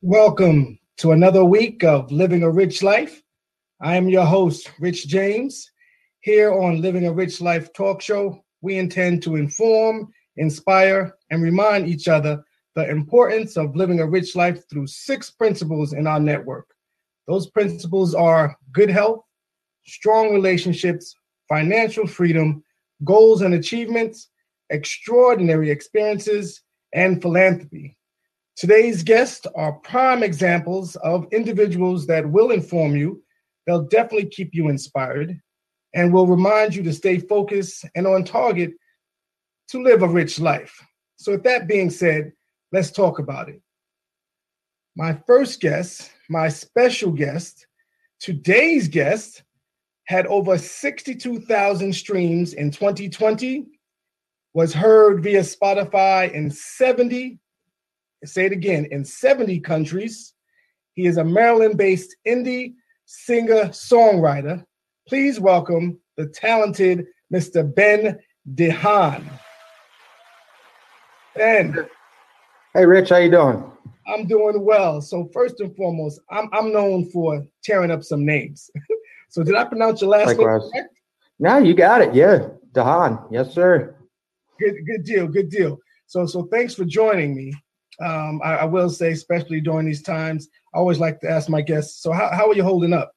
Welcome to another week of Living a Rich Life. I am your host, Rich James. Here on Living a Rich Life talk show, we intend to inform, inspire, and remind each other the importance of living a rich life through six principles in our network. Those principles are good health, strong relationships, financial freedom, goals and achievements, extraordinary experiences, and philanthropy. Today's guests are prime examples of individuals that will inform you, they'll definitely keep you inspired, and will remind you to stay focused and on target to live a rich life. So, with that being said, let's talk about it. My first guest, my special guest, today's guest had over 62,000 streams in 2020, was heard via Spotify in 70 say it again, in 70 countries. He is a Maryland based indie singer songwriter. Please welcome the talented Mr. Ben DeHaan. Ben. Hey, Rich, how you doing? I'm doing well. So first and foremost, I'm I'm known for tearing up some names. so did I pronounce your last Likewise. name correct? No, you got it. Yeah, DeHaan. Yes, sir. Good, good deal. Good deal. So so thanks for joining me. Um, I, I, will say, especially during these times, I always like to ask my guests. So, how, how are you holding up?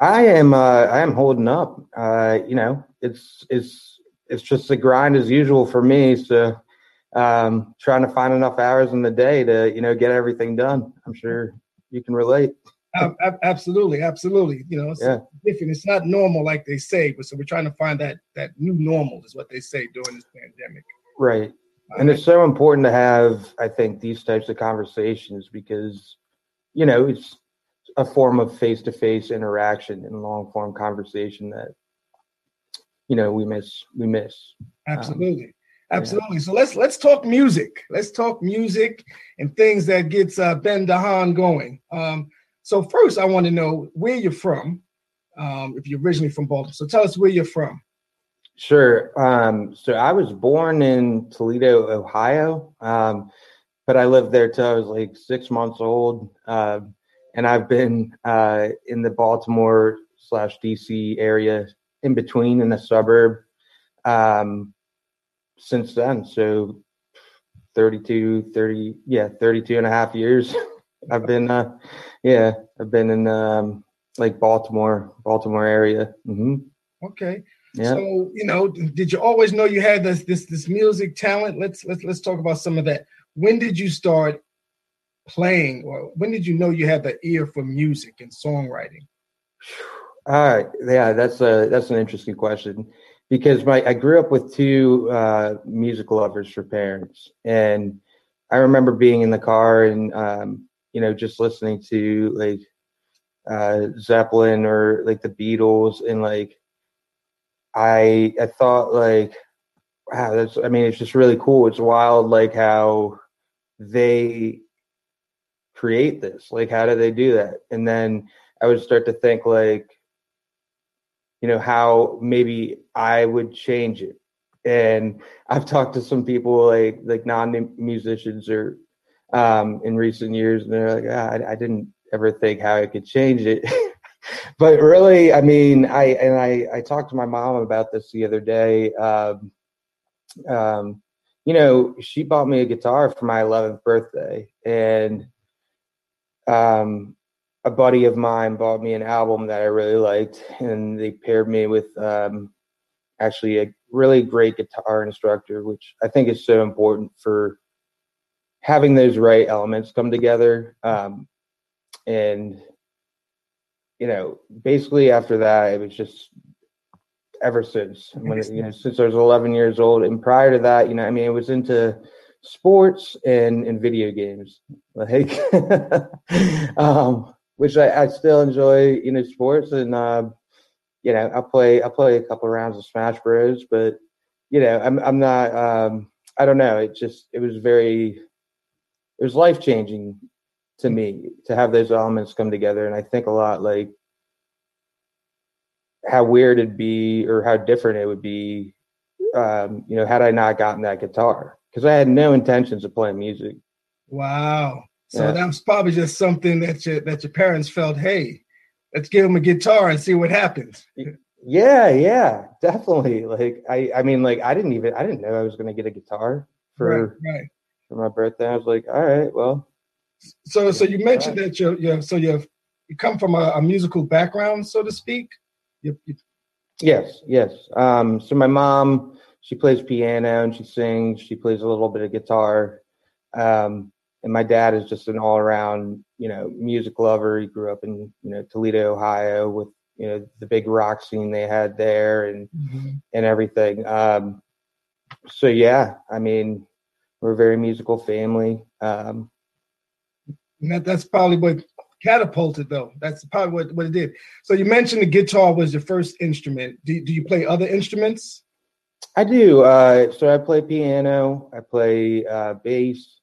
I am. Uh, I am holding up. Uh, you know, it's it's it's just a grind as usual for me. So, um, trying to find enough hours in the day to you know get everything done. I'm sure you can relate. absolutely, absolutely. You know, it's yeah. different. It's not normal like they say, but so we're trying to find that that new normal is what they say during this pandemic. Right and it's so important to have i think these types of conversations because you know it's a form of face-to-face interaction and long form conversation that you know we miss we miss. Absolutely. um, absolutely. So let's let's talk music. Let's talk music and things that gets uh, ben dehaan going. Um, so first i want to know where you're from um, if you're originally from baltimore. So tell us where you're from Sure. Um, so I was born in Toledo, Ohio, um, but I lived there till I was like six months old. Uh, and I've been uh, in the Baltimore slash DC area in between in the suburb um, since then. So 32, 30, yeah, 32 and a half years. I've been, uh, yeah, I've been in um, like Baltimore, Baltimore area. Mm-hmm. Okay. Yeah. So, you know, did you always know you had this this this music talent? Let's let's let's talk about some of that. When did you start playing or when did you know you had the ear for music and songwriting? Uh yeah, that's a that's an interesting question because my I grew up with two uh music lovers for parents and I remember being in the car and um you know just listening to like uh Zeppelin or like the Beatles and like I I thought like wow that's I mean it's just really cool. It's wild like how they create this. Like how do they do that? And then I would start to think like you know how maybe I would change it. And I've talked to some people like like non musicians or um, in recent years, and they're like, ah, I, I didn't ever think how I could change it. but really, I mean, I and I I talked to my mom about this the other day. Um, um, you know, she bought me a guitar for my 11th birthday, and um, a buddy of mine bought me an album that I really liked, and they paired me with um, actually a really great guitar instructor, which I think is so important for having those right elements come together. Um, and you know, basically after that, it was just ever since. When you know since I was 11 years old, and prior to that, you know, I mean, it was into sports and and video games, like, um, which I, I still enjoy, you know, sports and uh, you know, I play I play a couple of rounds of Smash Bros, but you know, I'm I'm not um I don't know, it just it was very it was life changing to me to have those elements come together and I think a lot like how weird it'd be or how different it would be um, you know, had I not gotten that guitar. Because I had no intentions of playing music. Wow. So yeah. that was probably just something that your that your parents felt, hey, let's give him a guitar and see what happens. Yeah, yeah, definitely. Like I, I mean, like I didn't even I didn't know I was gonna get a guitar for right, right. for my birthday. I was like, all right, well. So, so you mentioned that you you so you you come from a, a musical background, so to speak. You, you... Yes, yes. Um, so my mom, she plays piano and she sings. She plays a little bit of guitar. Um, and my dad is just an all around, you know, music lover. He grew up in, you know, Toledo, Ohio with, you know, the big rock scene they had there and, mm-hmm. and everything. Um, so yeah, I mean, we're a very musical family. Um, that, that's probably what catapulted though. That's probably what, what it did. So you mentioned the guitar was your first instrument. Do, do you play other instruments? I do. Uh, so I play piano, I play uh, bass,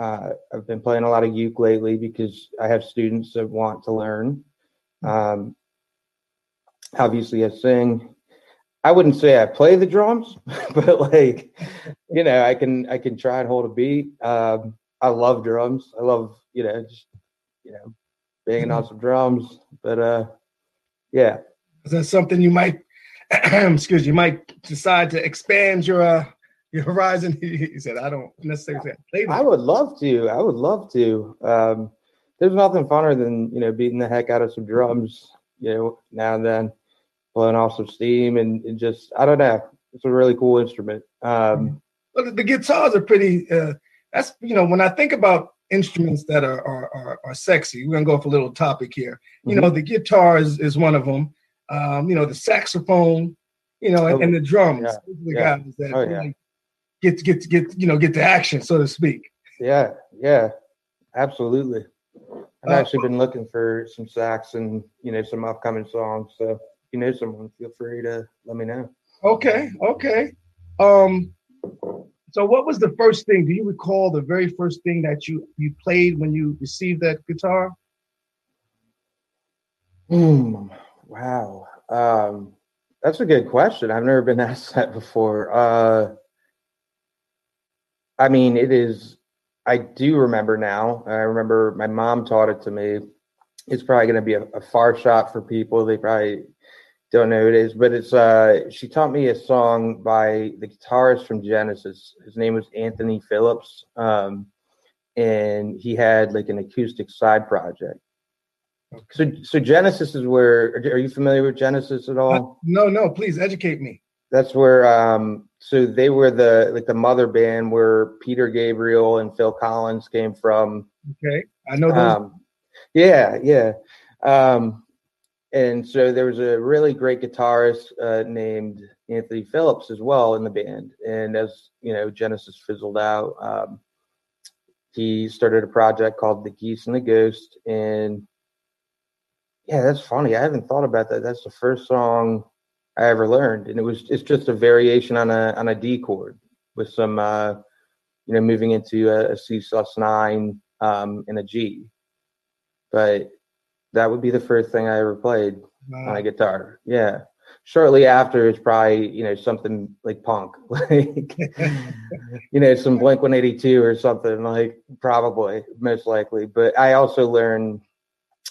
uh, I've been playing a lot of uke lately because I have students that want to learn. Um, obviously, I sing. I wouldn't say I play the drums, but like, you know, I can I can try and hold a beat. Um, I love drums. I love you know just you know banging on some drums. But uh, yeah, is that something you might excuse you might decide to expand your uh, your horizon? He said, I don't necessarily say I would love to. I would love to. Um, there's nothing funner than you know beating the heck out of some drums, you know, now and then, blowing off some steam, and, and just I don't know. It's a really cool instrument. Um, well, the, the guitars are pretty. Uh, that's you know when I think about instruments that are are, are, are sexy. We're gonna go off a little topic here. You mm-hmm. know, the guitar is, is one of them. Um, you know, the saxophone, you know, and, and the drums. Yeah. The yeah. guys that oh, really get to get to get you know get to action, so to speak. Yeah, yeah, absolutely. I've uh, actually been looking for some sax and you know some upcoming songs. So if you know someone, feel free to let me know. Okay, okay. Um, so what was the first thing? Do you recall the very first thing that you you played when you received that guitar? Hmm. Wow. Um, that's a good question. I've never been asked that before. Uh, I mean, it is. I do remember now. I remember my mom taught it to me. It's probably going to be a, a, far shot for people. They probably don't know who it is, but it's. uh She taught me a song by the guitarist from Genesis. His name was Anthony Phillips, um, and he had like an acoustic side project. Okay. So, so Genesis is where. Are you familiar with Genesis at all? Uh, no, no. Please educate me. That's where um so they were the like the mother band where Peter Gabriel and Phil Collins came from. Okay. I know those. Um, yeah, yeah. Um and so there was a really great guitarist uh, named Anthony Phillips as well in the band. And as you know, Genesis fizzled out. Um, he started a project called The Geese and the Ghost. And yeah, that's funny. I haven't thought about that. That's the first song I ever learned, and it was it's just a variation on a on a D chord with some uh, you know moving into a, a C sus nine um, and a G. But that would be the first thing I ever played wow. on a guitar. Yeah. Shortly after, it's probably you know something like punk, like you know some Blink One Eighty Two or something like probably most likely. But I also learned.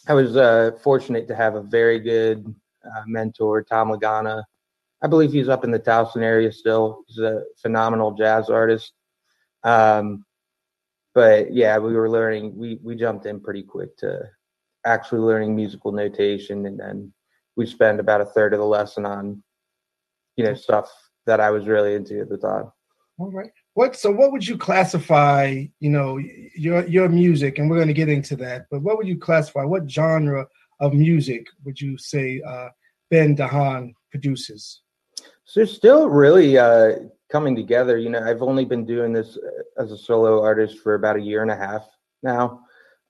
I was uh, fortunate to have a very good uh, mentor, Tom Lagana. I believe he's up in the Towson area still. He's a phenomenal jazz artist. Um, but yeah, we were learning. We we jumped in pretty quick to actually learning musical notation, and then we spend about a third of the lesson on, you know, stuff that I was really into at the time. All right. What so what would you classify, you know, your your music and we're going to get into that, but what would you classify what genre of music would you say uh, Ben DeHaan produces? So still really uh, coming together. You know, I've only been doing this uh, as a solo artist for about a year and a half now,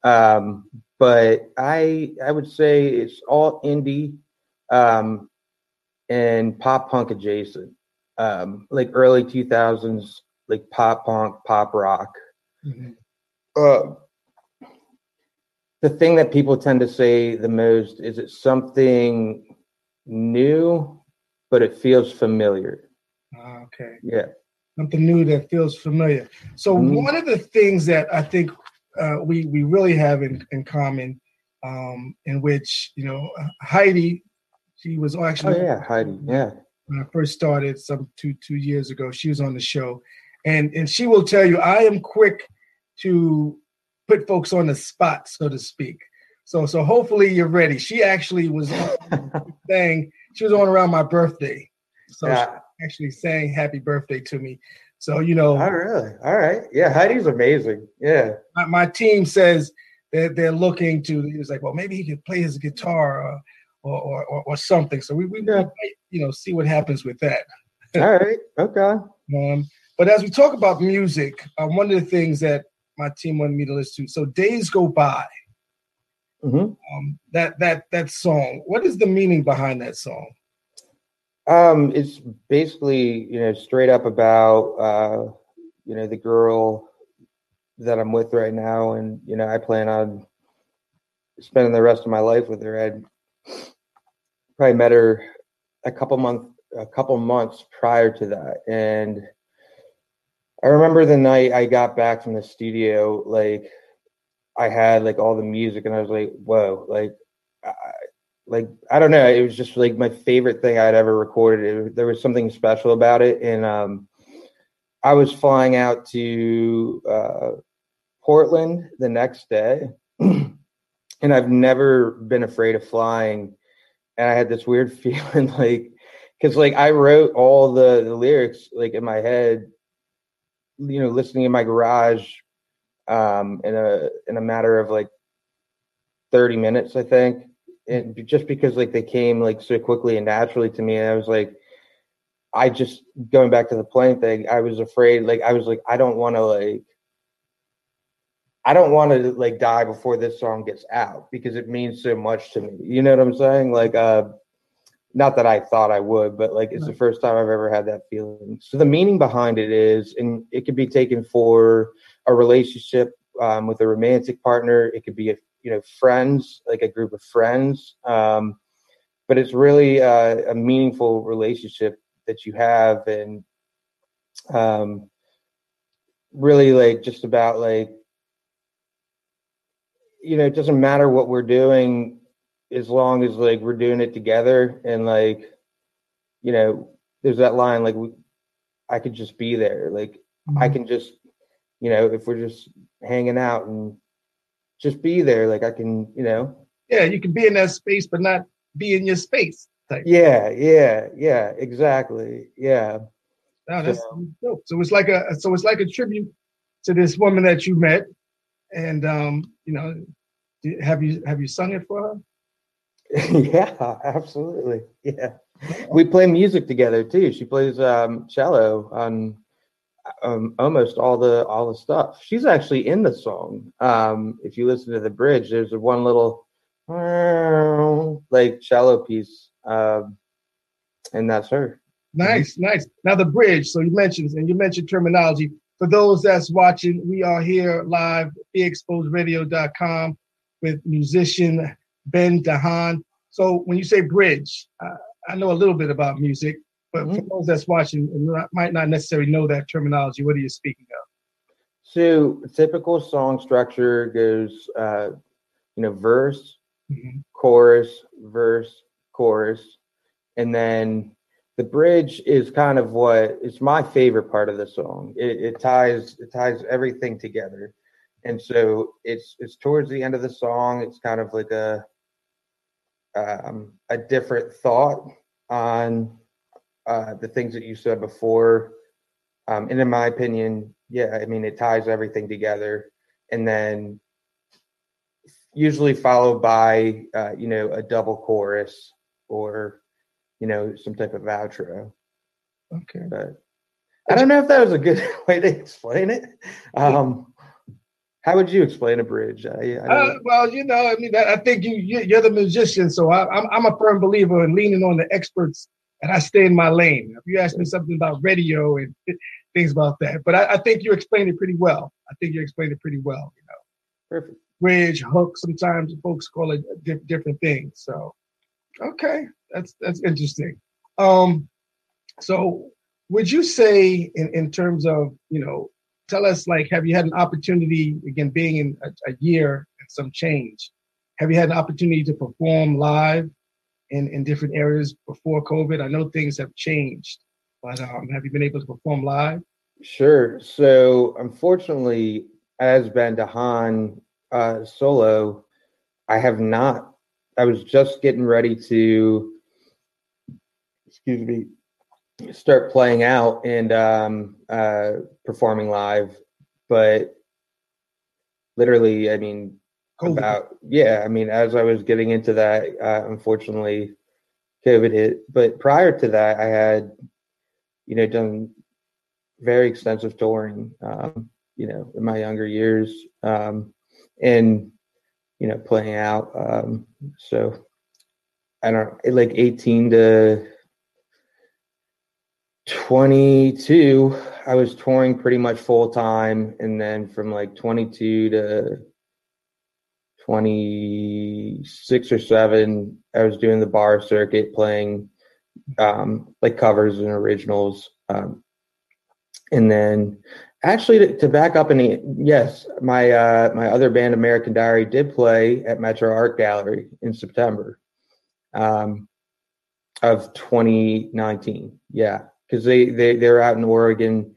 um, but I I would say it's all indie. Um, and pop punk adjacent, um, like early 2000s, like pop punk, pop rock. Mm-hmm. Uh, the thing that people tend to say the most is it something new, but it feels familiar. Ah, okay. Yeah. Something new that feels familiar. So mm-hmm. one of the things that I think uh, we we really have in, in common, um, in which you know Heidi, she was actually oh yeah Heidi yeah when I first started some two two years ago, she was on the show, and and she will tell you I am quick to put folks on the spot, so to speak. So so hopefully you're ready. She actually was saying she was on around my birthday, so yeah. actually saying happy birthday to me. So you know, oh really? All right, yeah, Heidi's amazing. Yeah, my, my team says that they're looking to. He was like, well, maybe he could play his guitar or or or, or something. So we we yeah. might, you know see what happens with that. All right, okay. Um, but as we talk about music, uh, one of the things that my team wanted me to listen to, so days go by. Mm-hmm. Um, that that that song. What is the meaning behind that song? Um, it's basically, you know, straight up about, uh, you know, the girl that I'm with right now, and you know, I plan on spending the rest of my life with her. I probably met her a couple months, a couple months prior to that, and I remember the night I got back from the studio, like I had like all the music, and I was like, "Whoa!" Like like I don't know, it was just like my favorite thing I'd ever recorded. It, there was something special about it, and um, I was flying out to uh, Portland the next day, and I've never been afraid of flying. And I had this weird feeling like, because like I wrote all the, the lyrics like in my head, you know, listening in my garage, um, in a in a matter of like thirty minutes, I think and just because like they came like so quickly and naturally to me, I was like, I just going back to the plane thing. I was afraid, like I was like, I don't want to like, I don't want to like die before this song gets out because it means so much to me. You know what I'm saying? Like, uh, not that I thought I would, but like it's the first time I've ever had that feeling. So the meaning behind it is, and it could be taken for a relationship um, with a romantic partner. It could be a you know friends like a group of friends um, but it's really uh, a meaningful relationship that you have and um, really like just about like you know it doesn't matter what we're doing as long as like we're doing it together and like you know there's that line like we, i could just be there like mm-hmm. i can just you know if we're just hanging out and just be there. Like I can, you know. Yeah, you can be in that space, but not be in your space. Type. Yeah, yeah, yeah, exactly. Yeah. No, that's so, dope. So it's like a so it's like a tribute to this woman that you met, and um, you know, have you have you sung it for her? yeah, absolutely. Yeah, we play music together too. She plays um, cello on um, almost all the all the stuff. She's actually in the song. Um, if you listen to the bridge, there's one little like cello piece, um, and that's her. Nice, nice. Now the bridge. So you mentioned and you mentioned terminology. For those that's watching, we are here live, beexposedradio.com with musician Ben DeHaan. So when you say bridge, uh, I know a little bit about music. But mm-hmm. for those that's watching and might not necessarily know that terminology, what are you speaking of? So typical song structure goes, uh, you know, verse, mm-hmm. chorus, verse, chorus, and then the bridge is kind of what it's my favorite part of the song. It, it ties it ties everything together, and so it's it's towards the end of the song. It's kind of like a um, a different thought on uh, the things that you said before. Um, and in my opinion, yeah, I mean, it ties everything together. And then usually followed by, uh, you know, a double chorus or, you know, some type of outro. Okay. But I don't know if that was a good way to explain it. Um, how would you explain a bridge? I, I uh, well, you know, I mean, I think you you're the musician, so I, I'm I'm a firm believer in leaning on the experts and I stay in my lane. If you ask me something about radio and things about that, but I, I think you explained it pretty well. I think you explained it pretty well. You know, Perfect. bridge, hook. Sometimes folks call it different things. So, okay, that's that's interesting. Um, so would you say in, in terms of you know tell us like have you had an opportunity again being in a, a, year and some change have you had an opportunity to perform live in, in different areas before covid. I know things have changed but um, have you been able to perform live? Sure. So unfortunately as Ben DeHaan uh, solo i have not. I was just getting ready to excuse me start playing out and um, uh, performing live. But literally, I mean, COVID. about yeah, I mean, as I was getting into that, uh, unfortunately, COVID hit. But prior to that, I had, you know, done very extensive touring. Um, you know, in my younger years, um, and you know, playing out. Um, so I don't know like eighteen to 22 i was touring pretty much full time and then from like 22 to 26 or 7 i was doing the bar circuit playing um, like covers and originals um, and then actually to, to back up and yes my uh, my other band american diary did play at metro art gallery in september um, of 2019 yeah because they they they're out in Oregon.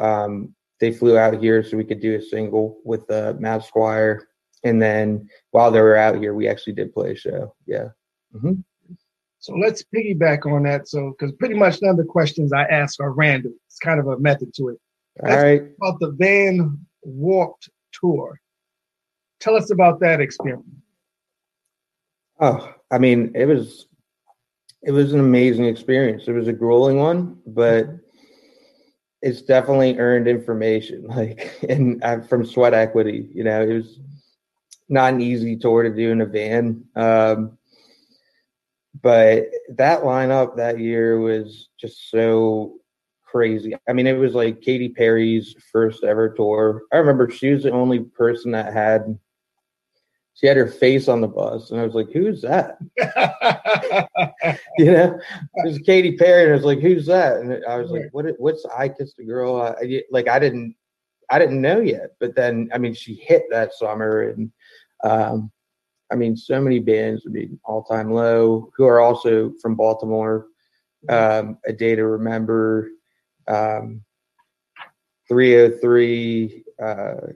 Um, they flew out here so we could do a single with uh, Matt Squire, and then while they were out here, we actually did play a show. Yeah. Mm-hmm. So let's piggyback on that. So because pretty much none of the questions I ask are random. It's kind of a method to it. All right. About the Van Warped tour. Tell us about that experience. Oh, I mean, it was it was an amazing experience. It was a grueling one, but it's definitely earned information. Like, and I'm from Sweat Equity, you know, it was not an easy tour to do in a van. Um, but that lineup that year was just so crazy. I mean, it was like Katy Perry's first ever tour. I remember she was the only person that had she had her face on the bus, and I was like, "Who's that?" you know, it was Katy Perry, and I was like, "Who's that?" And I was like, "What? What's I kissed a girl?" I, like I didn't, I didn't know yet. But then, I mean, she hit that summer, and um, I mean, so many bands. would be All Time Low, who are also from Baltimore. Um, a Day to Remember, um, 3OH!3. Uh,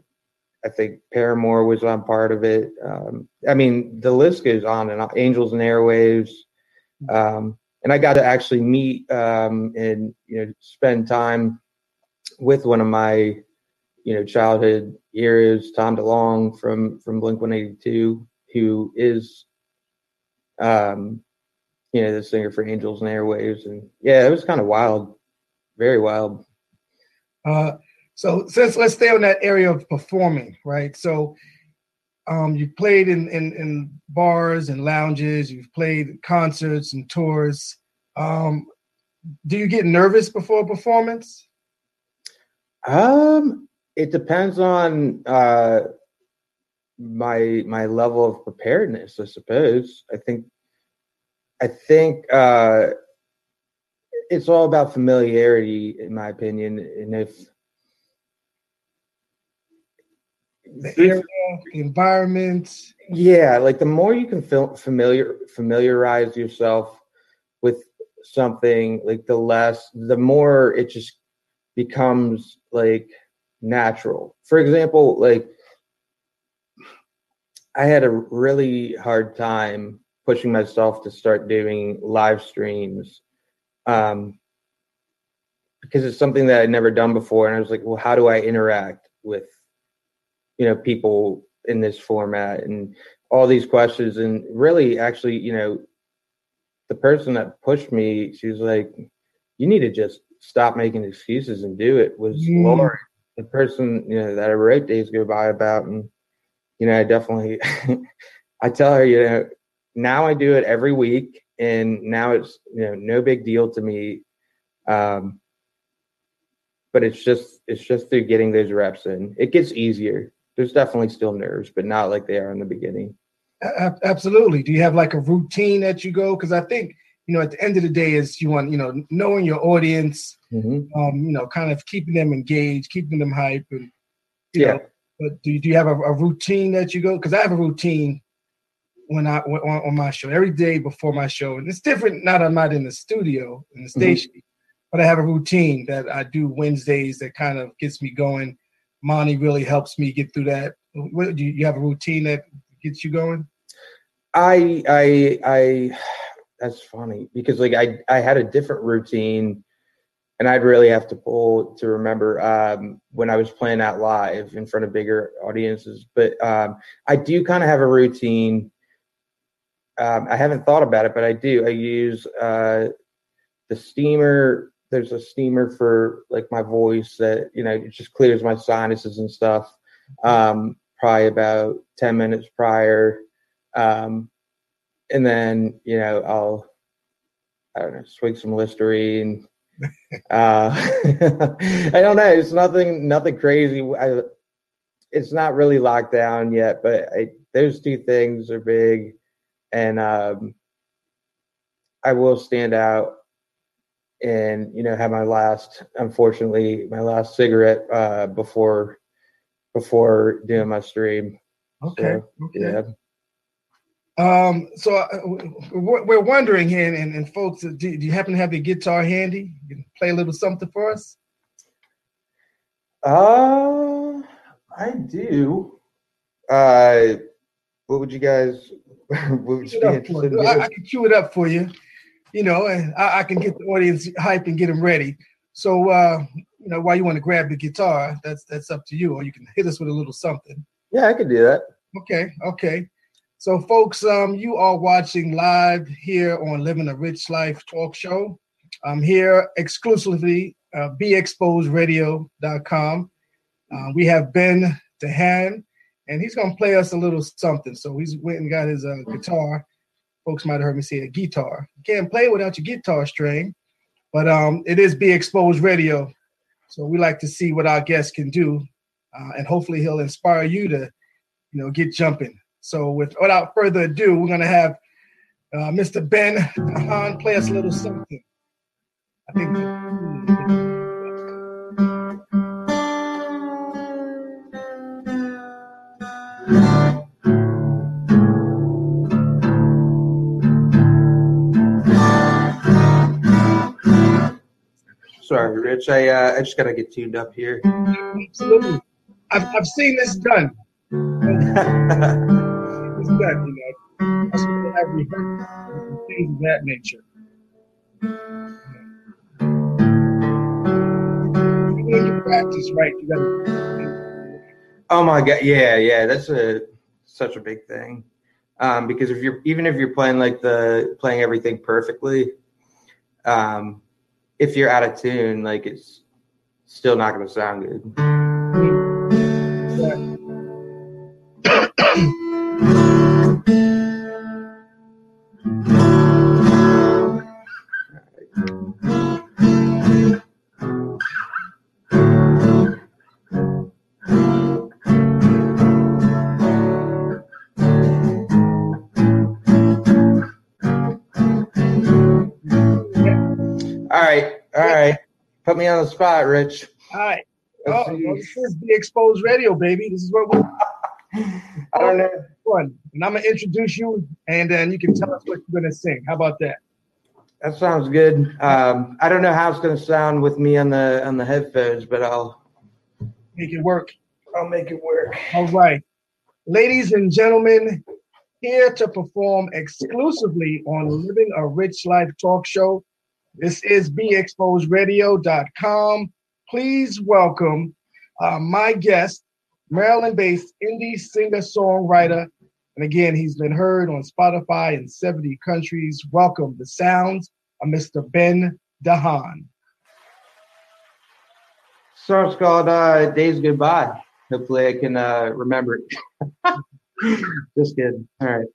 I think Paramore was on part of it. Um, I mean, the list goes on and on. Angels and Airwaves. Um, and I got to actually meet um, and you know spend time with one of my you know childhood heroes, Tom DeLonge from from Blink One Eighty Two, who is um, you know the singer for Angels and Airwaves, and yeah, it was kind of wild, very wild. Uh, so since let's stay on that area of performing, right? So um, you've played in, in, in bars and lounges. You've played concerts and tours. Um, do you get nervous before a performance? Um, it depends on uh, my my level of preparedness. I suppose. I think. I think uh, it's all about familiarity, in my opinion. And if the area, the environment. Yeah, like the more you can familiar familiarize yourself with something, like the less, the more it just becomes like natural. For example, like I had a really hard time pushing myself to start doing live streams um, because it's something that I'd never done before, and I was like, well, how do I interact with you know people in this format and all these questions and really actually you know the person that pushed me she was like you need to just stop making excuses and do it was mm. lauren the person you know that i wrote days go by about and you know i definitely i tell her you know now I do it every week, and now it's you know no big deal to me. Um, but it's just it's just through getting those reps in. It gets easier. There's definitely still nerves, but not like they are in the beginning. Absolutely. Do you have like a routine that you go? Because I think you know at the end of the day is you want you know knowing your audience, mm-hmm. um, you know, kind of keeping them engaged, keeping them hype, and yeah. Know, but do you, do you have a, a routine that you go? Because I have a routine when I on, on, my show every day before my show, and it's different. Not I'm not in the studio in the mm-hmm. station, mm-hmm. but I have a routine that I do Wednesdays that kind of gets me going. Monty really helps me get through that. What, do you, you have a routine that gets you going? I I I that's funny because like I I had a different routine and I'd really have to pull to remember um, when I was playing out live in front of bigger audiences. But um, I do kind of have a routine. Um, I haven't thought about it, but I do. I use uh, the steamer. There's a steamer for like my voice that you know it just clears my sinuses and stuff. Um, probably about ten minutes prior, um, and then you know I'll I don't know swig some Listerine uh, I don't know. It's nothing, nothing crazy. I, it's not really locked down yet, but I, those two things are big, and um, I will stand out and you know have my last, unfortunately, my last cigarette uh, before before doing my stream. Okay. So, okay. Yeah. Um, so uh, we're wondering here, and, and folks, do, do, you happen to have your guitar handy? You can play a little something for us. Uh, I do. Uh, what would you guys? What would you be interested in? I, I, can cue it up for you. You know, and I, I, can get the audience hype and get them ready. So, uh, you know, why you want to grab the guitar, that's that's up to you, or you can hit us with a little something. Yeah, I can do that. Okay, okay. So, folks, um, you are watching live here on Living a Rich Life talk show. I'm here exclusively uh, beexposedradio.com. Uh, we have Ben DeHaan, and he's going to play us a little something. So he's went and got his uh, guitar. Folks might have heard me say a guitar. You can't play without your guitar string, but um, it is Be Exposed Radio. So we like to see what our guest can do, uh, and hopefully he'll inspire you to, you know, get jumping. So, with, without further ado, we're going to have uh, Mr. Ben DeHaan play us a little something. I think. Sorry, Rich. I uh, I just gotta get tuned up here. Absolutely. I've, I've seen this done. that, you know, what have rehearsed, things of that nature. You Even you practice right, you gotta. Oh my god! Yeah, yeah, that's a such a big thing. Um, because if you're even if you're playing like the playing everything perfectly, um, if you're out of tune, like it's still not going to sound good. Put me on the spot, Rich. All right. Oh, well, this is the exposed radio, baby. This is what we. I don't know. Fun. And I'm gonna introduce you, and then you can tell us what you're gonna sing. How about that? That sounds good. Um, I don't know how it's gonna sound with me on the on the headphones, but I'll make it work. I'll make it work. All right, ladies and gentlemen, here to perform exclusively on Living a Rich Life talk show this is BeExposedRadio.com. Please welcome uh, my guest, Maryland based indie singer songwriter. And again, he's been heard on Spotify in 70 countries. Welcome the sounds of Mr. Ben DeHaan. Song's called uh, Days Go By. Hopefully, I can uh, remember it. Just kidding. All right.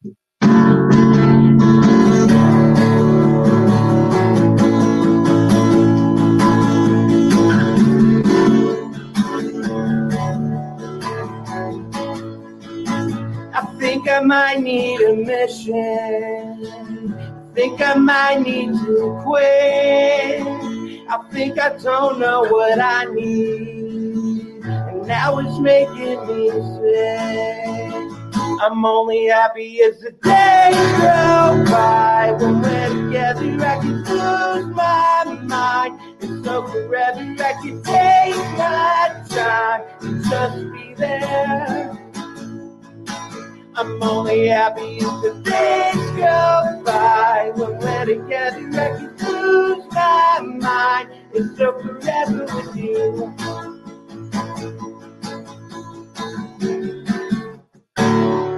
Think I might need to quit. I think I don't know what I need. And now it's making me sick. I'm only happy as the days go by. When we're together, I can lose my mind. And so forever, I can take my time just be there. I'm only happy if the days go by. When we're together, I can lose my mind. It's so forever with you.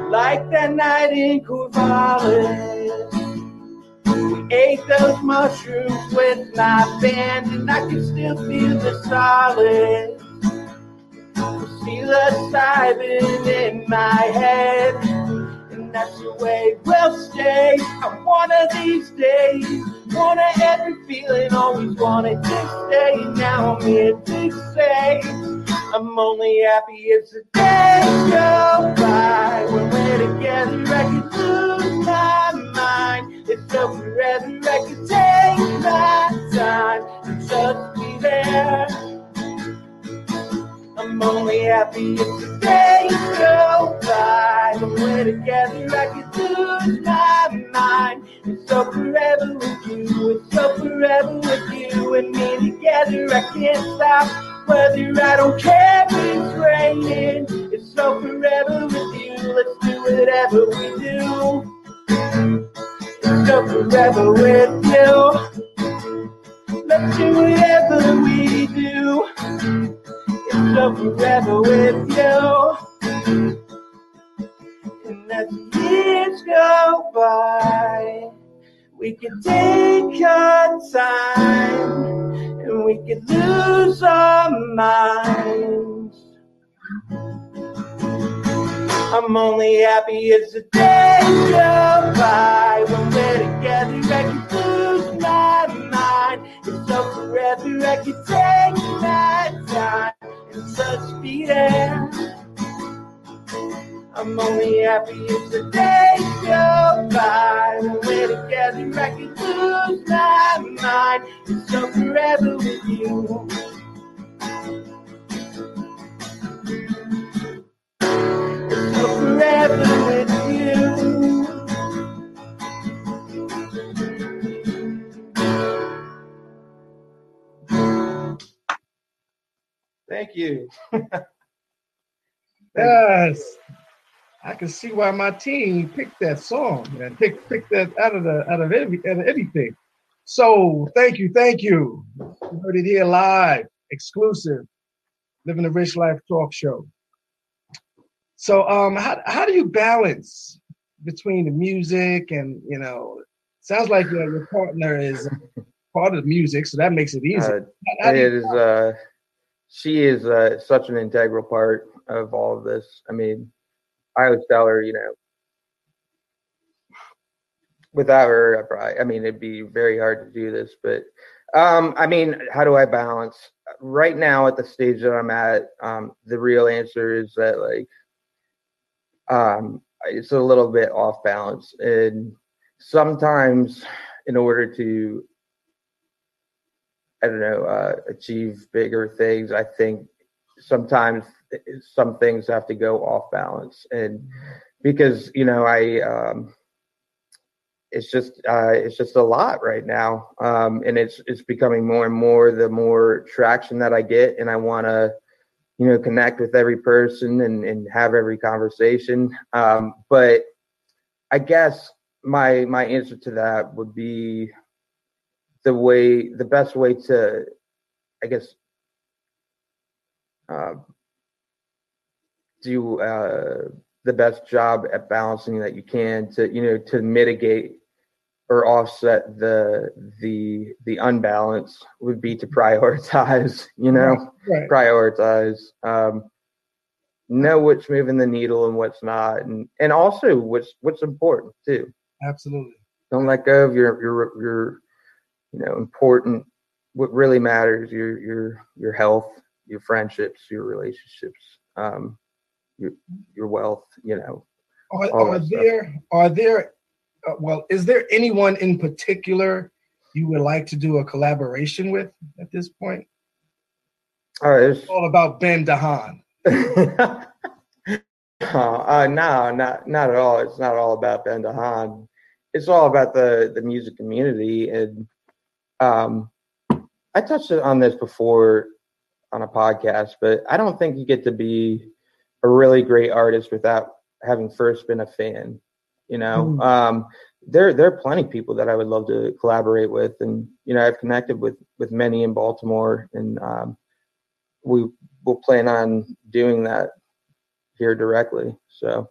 Like that night in Corvallis. We ate those mushrooms with my band, and I can still feel the solid. Feel the siren in my head, and that's the way we'll stay. I one of these days, wanna every feeling, always wanted to stay. Now I'm here to say, I'm only happy as the days go by. When we're together, I can lose my mind. It's so forever, I can take my time and just be there. I'm only happy if the days go by. When we're together, I can lose my mind. It's so forever with you, it's so forever with you and me together. I can't stop. Whether I don't care if it's raining, it's so forever with you. Let's do whatever we do. It's so forever with you. Let's do whatever we do. So forever with you. And as the years go by, we can take our time and we could lose our minds. I'm only happy as the days go by. When we're together, I can lose my mind. It's so forever, I can take my time and just be. I'm only happy if the days go by. When we're together, I can lose my mind. It's so forever with you. So forever with you. Thank you. Yes. I can see why my team picked that song and picked picked that out of the out of every out of anything. So thank you, thank you. You heard it here live, exclusive, living the rich life talk show. So um how how do you balance between the music and you know sounds like your, your partner is part of the music, so that makes it easy. Uh, How do it is uh she is uh such an integral part of all of this. I mean i would tell her you know without her I, probably, I mean it'd be very hard to do this but um i mean how do i balance? Right now at the stage that i'm at um the real answer is that like um it's a little bit off balance. And sometimes in order to I don't know, uh, achieve bigger things. I think sometimes some things have to go off balance, and because you know, I um, it's just uh, it's just a lot right now, um, and it's it's becoming more and more the more traction that I get, and I want to you know connect with every person and and have every conversation. Um, but I guess my my answer to that would be the way the best way to i guess uh, do uh, the best job at balancing that you can to you know to mitigate or offset the the the unbalance would be to prioritize you know right. prioritize um know what's moving the needle and what's not and and also what's what's important too Absolutely. don't let go of your your your you know important what really matters your your your health your friendships your relationships um your your wealth you know Are, are stuff. there are there uh, well, is there anyone in particular you would like to do a collaboration with at this point? All right. It's all about Ben DeHaan. uh, uh, no, not not at all. It's not all about Ben DeHaan. It's all about the the music community, and um, I touched on this before on a podcast, but I don't think you get to be a really great artist without having first been a fan. You know, mm. um, there there are plenty of people that I would love to collaborate with, and you know, I've connected with with many in Baltimore, and um, we will plan on doing that here directly. So,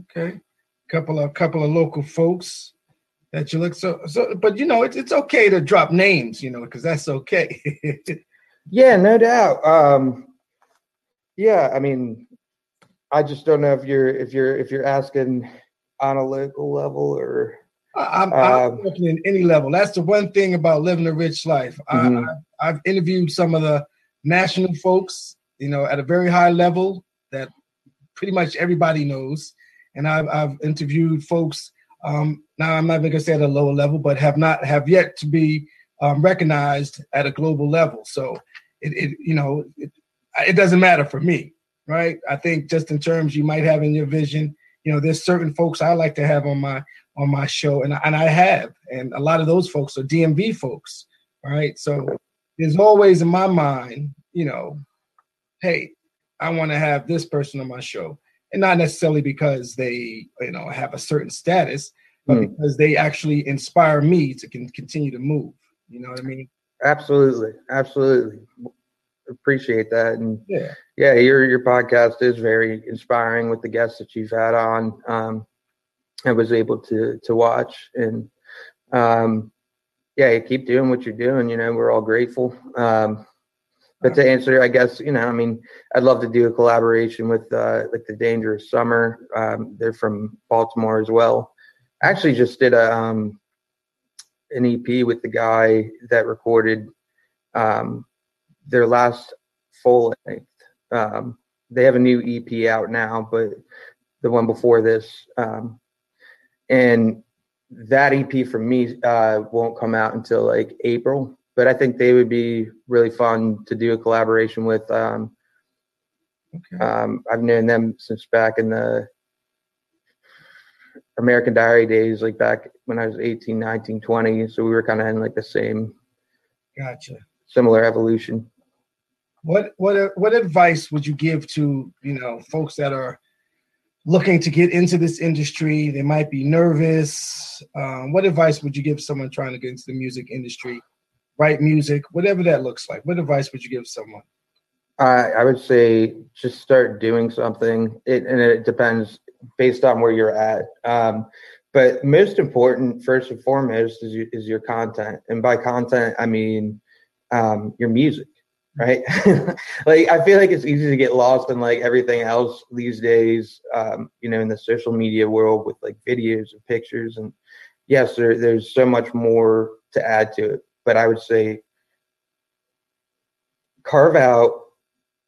okay, couple of couple of local folks that you look so so, but you know, it's it's okay to drop names, you know, because that's okay. yeah, no doubt. Um, yeah, I mean, I just don't know if you're if you're if you're asking on a local level or I'm, I'm um, working in any level. That's the one thing about living a rich life. Mm-hmm. I, I've interviewed some of the national folks, you know, at a very high level that pretty much everybody knows, and I've, I've interviewed folks. Um, now I'm not even gonna say at a lower level, but have not have yet to be um, recognized at a global level. So it, it you know, it, it doesn't matter for me right? I think just in terms you might have in your vision, you know, there's certain folks I like to have on my on my show, and and I have, and a lot of those folks are DMV folks, right? So there's always in my mind, you know, hey, I want to have this person on my show, and not necessarily because they, you know, have a certain status, but mm. because they actually inspire me to can continue to move. You know what I mean? Absolutely, absolutely appreciate that. And yeah, yeah, your your podcast is very inspiring with the guests that you've had on. Um, I was able to to watch and um, yeah, keep doing what you're doing. You know, we're all grateful. Um, but to answer, I guess you know, I mean, I'd love to do a collaboration with uh, like the Dangerous Summer. Um, they're from Baltimore as well. I actually just did a um, an EP with the guy that recorded um, their last full length. Um, they have a new EP out now, but the one before this, um, and that EP for me uh, won't come out until like April. But I think they would be really fun to do a collaboration with. Um, okay. Um, I've known them since back in the American Diary days, like back when I was 18, 19, 20. So we were kind of in like the same, gotcha, similar evolution. What what what advice would you give to you know folks that are looking to get into this industry? They might be nervous. Um, what advice would you give someone trying to get into the music industry, write music, whatever that looks like? What advice would you give someone? I I would say just start doing something. It, and it depends based on where you're at. Um, but most important, first and foremost, is your, is your content. And by content, I mean um, your music right? like I feel like it's easy to get lost in like everything else these days, um, you know, in the social media world with like videos and pictures. And yes, there, there's so much more to add to it. But I would say carve out,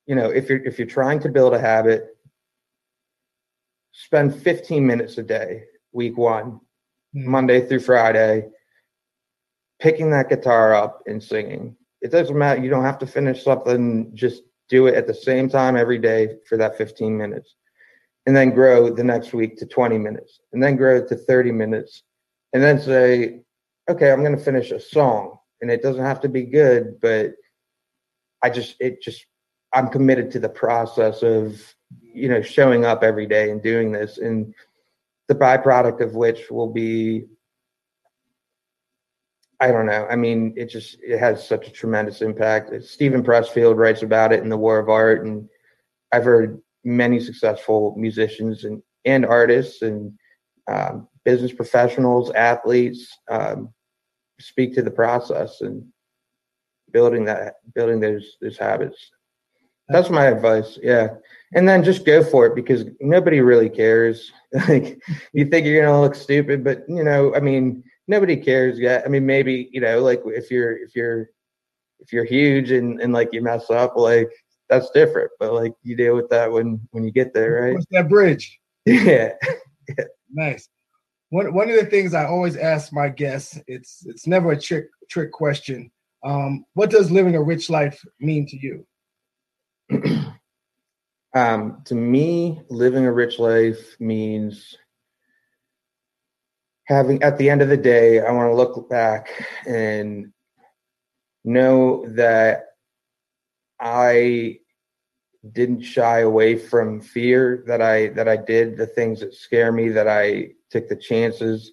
you know, if you're if you're trying to build a habit, spend 15 minutes a day, week one, mm-hmm. Monday through Friday, picking that guitar up and singing it doesn't matter. You don't have to finish something. Just do it at the same time every day for that 15 minutes. And then grow the next week to 20 minutes. And then grow to 30 minutes. And then say, okay, I'm going to finish a song. And it doesn't have to be good, but I just, it just, I'm committed to the process of, you know, showing up every day and doing this. And the byproduct of which will be I don't know. I mean, it just it has such a tremendous impact. Steven Pressfield writes about it in The War of Art, and I've heard many successful musicians and and artists and um, business professionals, athletes um, speak to the process and building that building those those habits. That's my advice. Yeah. And then just go for it because nobody really cares. like you think you're gonna look stupid, but you know, I mean, nobody cares yet. I mean, maybe you know, like if you're if you're if you're huge and and like you mess up, like that's different. But like you deal with that when when you get there, right? What's that bridge? Yeah. Nice. One one of the things I always ask my guests, it's it's never a trick trick question. Um, what does living a rich life mean to you? um, to me, living a rich life means having at the end of the day, I want to look back and know that I didn't shy away from fear that I that I did the things that scare me that I took the chances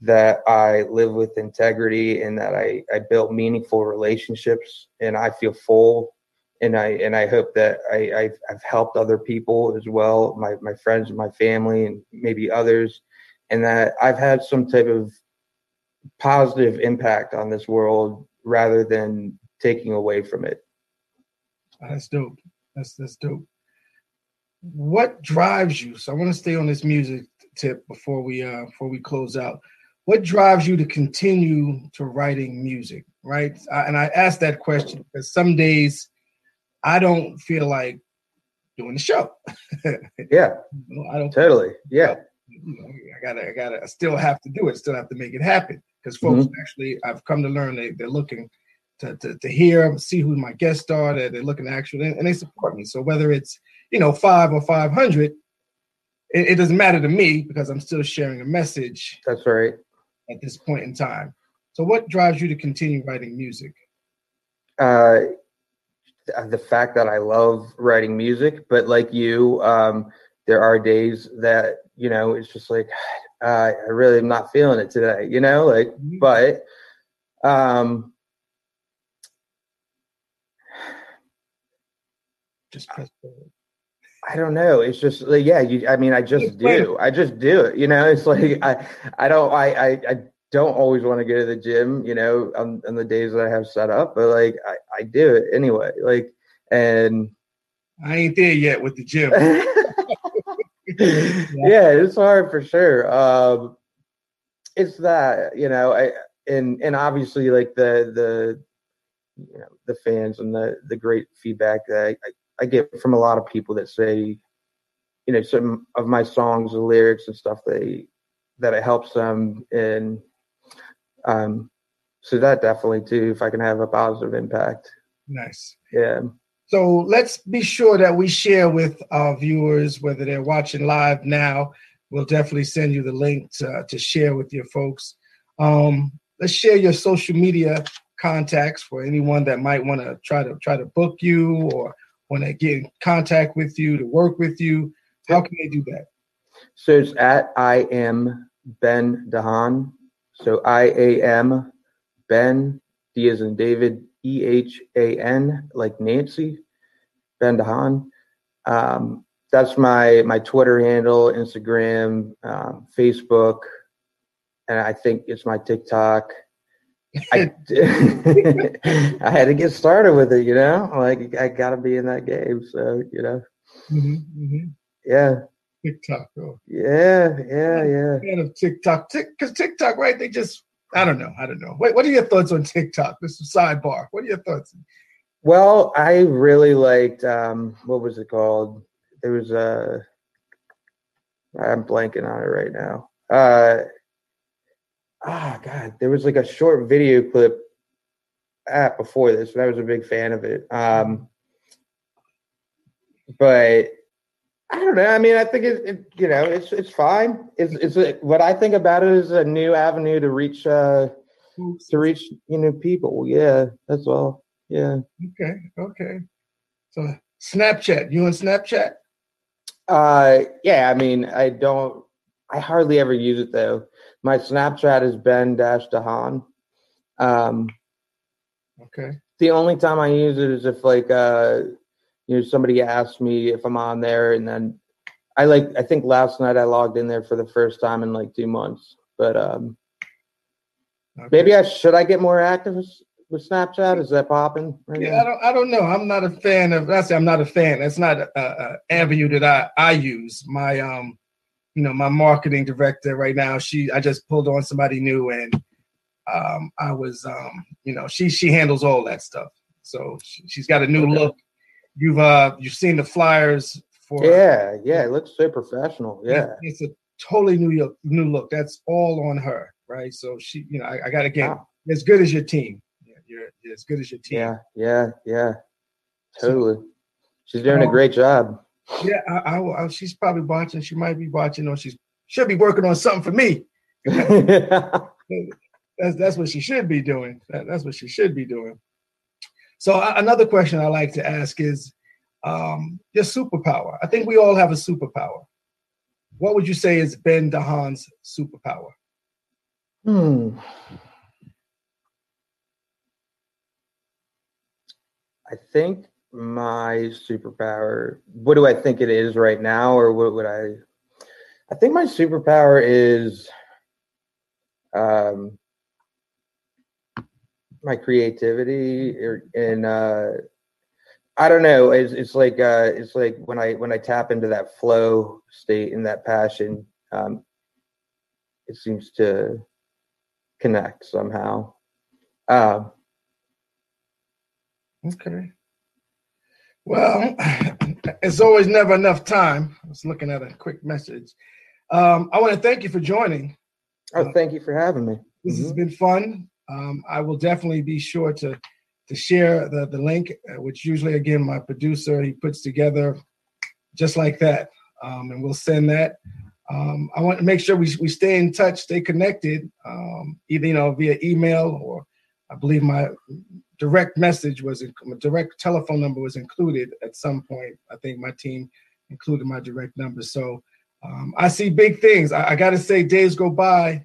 that I live with integrity and that I, I built meaningful relationships and I feel full and I and I hope that I, I've, I've helped other people as well, my my friends and my family and maybe others, and that I've had some type of positive impact on this world rather than taking away from it. That's dope. That's that's dope. What drives you? So I want to stay on this music tip before we uh before we close out. What drives you to continue to writing music, right? I, and I ask that question because some days I don't feel like doing the show. yeah, I don't totally. Yeah, I gotta, I gotta, I still have to do it. Still have to make it happen because folks mm-hmm. actually, I've come to learn they they're looking to, to, to hear, see who my guests are. That they're looking to actually, and they support me. So whether it's you know five or five hundred, it, it doesn't matter to me because I'm still sharing a message. That's right. At this point in time. So what drives you to continue writing music? Uh, the fact that I love writing music, but like you, um, there are days that you know it's just like uh, I really am not feeling it today, you know, like, mm-hmm. but um, just press forward? I don't know. It's just like, yeah, you, I mean, I just do. I just do it. You know, it's like I, I don't, I, I, I don't always want to go to the gym. You know, on, on the days that I have set up, but like I, I do it anyway. Like, and I ain't there yet with the gym. yeah, it's hard for sure. Um, it's that you know, I and and obviously like the the you know the fans and the the great feedback that I, I get from a lot of people that say, you know, some of my songs, the lyrics and stuff, they that it helps them, and um, so that definitely too, if I can have a positive impact. Nice. Yeah. So let's be sure that we share with our viewers, whether they're watching live now. We'll definitely send you the link to, to share with your folks. Um, let's share your social media contacts for anyone that might want to try to try to book you or want to get in contact with you to work with you. How can they do that? So it's at I am Ben DeHaan. So I A M Ben D as in David E H A N, like Nancy, Ben DeHaan. Um, that's my my Twitter handle, Instagram, um, Facebook, and I think it's my TikTok. I, I had to get started with it, you know. Like I got to be in that game, so you know. Mm-hmm, mm-hmm. Yeah. TikTok. Oh. Yeah, yeah, yeah. Fan of TikTok, because TikTok, right? They just I don't know. I don't know. What, what are your thoughts on TikTok? This is sidebar. What are your thoughts? Well, I really liked um, what was it called? There was a I'm blanking on it right now. Uh ah god, there was like a short video clip at before this, but I was a big fan of it. Um but I don't know. I mean, I think it, it, you know, it's it's fine. It's it's a, what I think about it is a new avenue to reach uh to reach you know people. Yeah, that's all. Yeah. Okay. Okay. So Snapchat, you on Snapchat? Uh, yeah. I mean, I don't. I hardly ever use it though. My Snapchat is Ben Dash DeHaan. Um. Okay. The only time I use it is if like uh you know somebody asks me if i'm on there and then i like i think last night i logged in there for the first time in like two months but um okay. maybe i should i get more active with snapchat is that popping right yeah now? i don't i don't know i'm not a fan of i say i'm not a fan that's not a, a avenue that i i use my um you know my marketing director right now she i just pulled on somebody new and um i was um you know she she handles all that stuff so she, has got a new okay. look You've uh you've seen the flyers for Yeah, yeah, it looks so professional. Yeah. It's a totally new look new look. That's all on her, right? So she, you know, I, I got to get wow. as good as your team. You're, you're, as good as your team. Yeah, yeah, yeah, totally. She's doing a great job. Yeah, I, I, I, she's probably watching. She might be watching, or she's should be working on something for me. that's that's what she should be doing. That, that's what she should be doing. So another question I like to ask is um, your superpower. I think we all have a superpower. What would you say is Ben DeHaan's superpower? Hmm. I think my superpower. What do I think it is right now, or what would I? I think my superpower is um, my creativity, or, and uh, I don't know. It's, it's like uh, it's like when I when I tap into that flow state and that passion, um, it seems to connect somehow. Uh, okay. Well, it's always never enough time. I was looking at a quick message. Um, I want to thank you for joining. Oh, thank you for having me. This mm-hmm. has been fun. Um, I will definitely be sure to to share the, the link, uh, which usually, again, my producer, he puts together just like that. Um, and we'll send that. Um, I want to make sure we, we stay in touch, stay connected, um, either, you know, via email or I believe my direct message was, my direct telephone number was included at some point. I think my team included my direct number. So um, I see big things. I, I got to say, days go by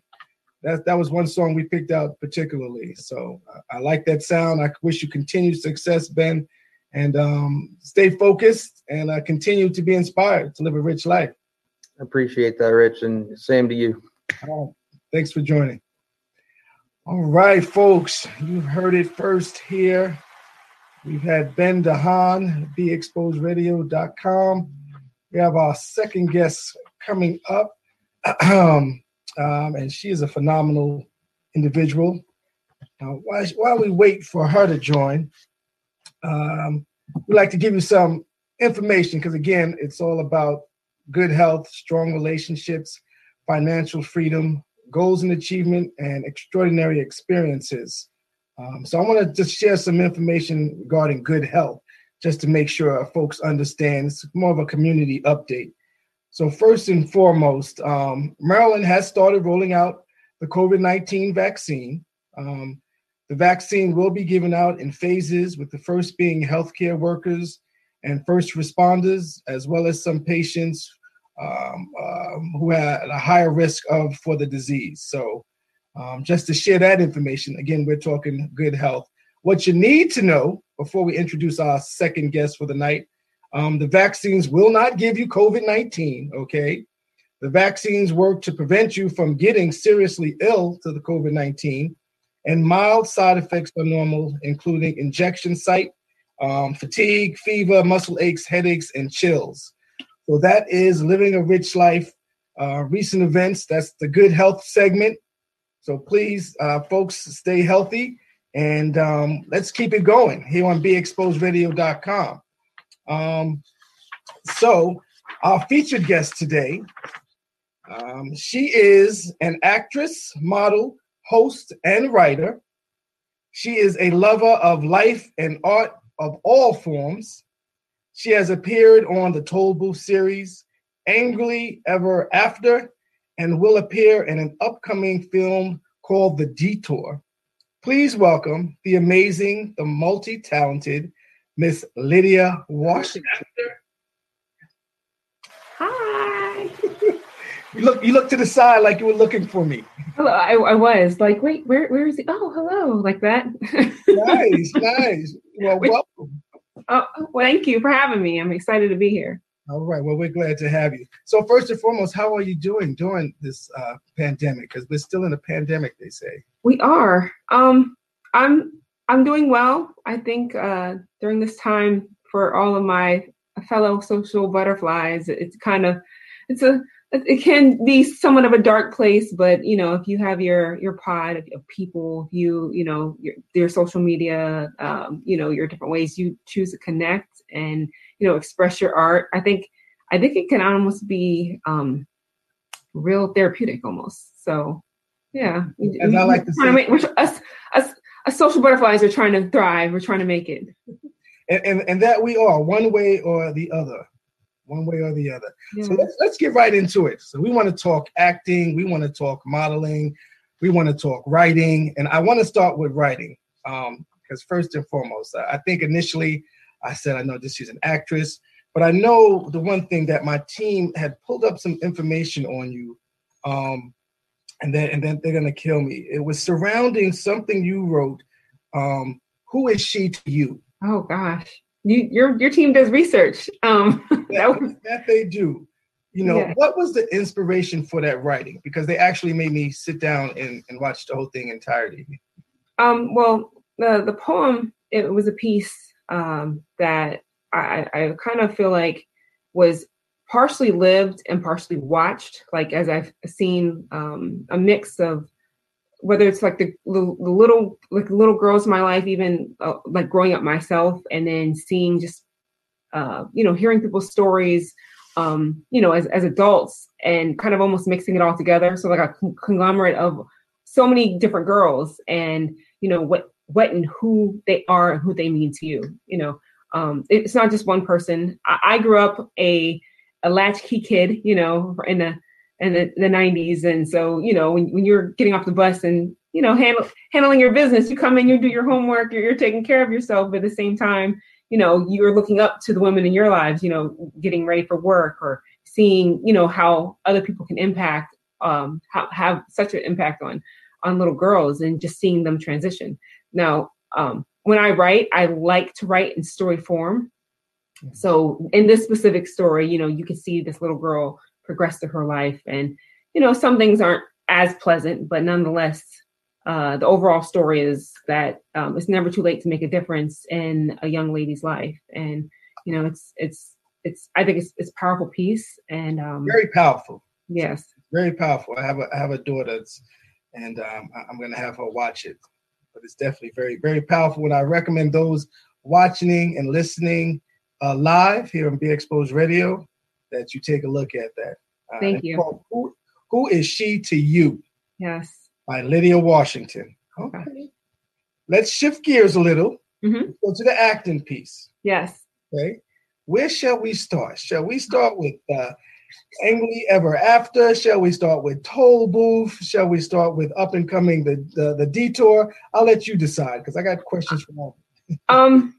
that that was one song we picked out particularly. So uh, I like that sound. I wish you continued success, Ben, and um, stay focused and uh, continue to be inspired to live a rich life. I appreciate that, Rich, and same to you. thanks for joining. All right, folks, you've heard it first here. We've had Ben DeHaan, BeExposedRadio.com. We have our second guest coming up. Um, um, and she is a phenomenal individual. Uh, while, while we wait for her to join, um, we'd like to give you some information because, again, it's all about good health, strong relationships, financial freedom, goals and achievement, and extraordinary experiences. Um, so, I want to just share some information regarding good health just to make sure folks understand. It's more of a community update. So, first and foremost, um, Maryland has started rolling out the COVID 19 vaccine. Um, the vaccine will be given out in phases, with the first being healthcare workers and first responders, as well as some patients um, um who had a higher risk of for the disease. So, um, just to share that information, again, we're talking good health. What you need to know before we introduce our second guest for the night um, the vaccines will not give you COVID 19, okay? The vaccines work to prevent you from getting seriously ill to the COVID 19, and mild side effects are normal, including injection site, um, fatigue, fever, muscle aches, headaches, and chills. So that is living a rich life. Uh, recent events, that's the good health segment. So please, uh, folks, stay healthy and um, let's keep it going here on BeExposedRadio.com. Um, so, our featured guest today, um, she is an actress, model, host, and writer. She is a lover of life and art of all forms. She has appeared on the Toll Booth series, Angrily Ever After, and will appear in an upcoming film called The Detour. Please welcome the amazing, the multi talented, Miss Lydia Washington. Hi. you look you look to the side like you were looking for me. Hello, I, I was like, wait, where where is he? Oh, hello, like that. nice, nice. Well, welcome. Oh, well, thank you for having me. I'm excited to be here. All right. Well, we're glad to have you. So, first and foremost, how are you doing during this uh, pandemic? Because we're still in a pandemic, they say. We are. Um, I'm I'm doing well. I think uh, during this time for all of my fellow social butterflies, it's kind of it's a it can be somewhat of a dark place, but you know if you have your your pod of, people, you you know your, your social media, um, you know your different ways you choose to connect and you know express your art. I think I think it can almost be um, real therapeutic almost. So yeah, As I like to say- make, us, us, us social butterflies are trying to thrive. We're trying to make it. and, and and that we are one way or the other, one way or the other. Yeah. So let's let's get right into it. So we want to talk acting, we want to talk modeling, we want to talk writing, and I want to start with writing. Um, because first and foremost, I I think initially I said I know this she's an actress, but I know the one thing that my team had pulled up some information on you, um, and then and then they're gonna kill me. It was surrounding something you wrote. Um, who is she to you? Oh gosh, you your your team does research. Um, that that, was, that they do. You know, Yeah. what was the inspiration for that writing? Because they actually made me sit down and, and watch the whole thing entirety. um, well, the the poem it was a piece um, that I, I kind of feel like was partially lived and partially watched. Like as I've seen um, a mix of whether it's like the, the, little like little girls in my life, even uh, like growing up myself, and then seeing just uh, you know hearing people's stories, um, you know, as as adults, and kind of almost mixing it all together. So like a conglomerate of so many different girls, and you know what what and who they are and who they mean to you. You know, um, it's not just one person. I, I grew up a a latchkey kid, you know, in the in the, the 90s, and so you know when when you're getting off the bus and you know handle, handling your business, you come in, you do your homework, you're, you're taking care of yourself, but at the same time, you know you're looking up to the women in your lives, you know, getting ready for work or seeing you know how other people can impact um have, have such an impact on on little girls and just seeing them transition. Now um when i write i like to write in story form. So in this specific story you know you can see this little girl progress through her life and you know some things aren't as pleasant but nonetheless uh, the overall story is that um, it's never too late to make a difference in a young lady's life and you know it's it's it's i think it's it's a powerful piece and um Very powerful. yes Very powerful. I have a I have a daughter, that's, and um, I'm gonna have her watch it. But it's definitely very very powerful. And I recommend those watching and listening uh, live here on Be Exposed Radio that you take a look at that. Uh, Thank you. called Who, Who is she to you? yes by Lydia Washington. Okay. Let's shift gears a little. Mhm. Go to the acting piece. yes Okay. Where shall we start? Shall we start with uh, Angry Ever After? Shall we start with Toll Booth? Shall we start with Up and Coming the, the, the Detour? I'll let you decide because I got questions for all. Um,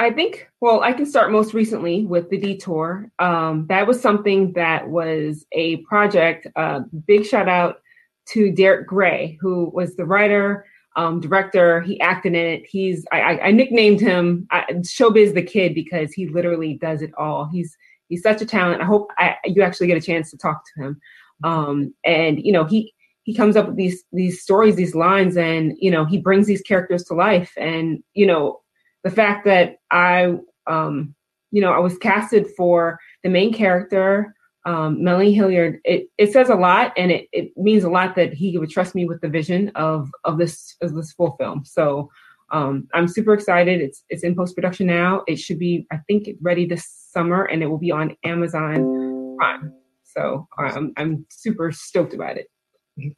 I think, well, I can start most recently with the detour. Um, that was something that was a project. Uh, big shout out to Derek Gray, who was the writer, um, director. He acted in it. He's I, I, I nicknamed him I, Showbiz the Kid because he literally does it all. He's he's such a talent. I hope I, you actually get a chance to talk to him. Um, and you know he he comes up with these these stories, these lines, and you know he brings these characters to life. And you know the fact that I, um, you know, I was casted for the main character, um, Melanie Hilliard. It, it says a lot, and it, it means a lot that he would trust me with the vision of of this of this full film. So um, I'm super excited. It's it's in post production now. It should be, I think, ready this summer, and it will be on Amazon Prime. So I'm I'm super stoked about it.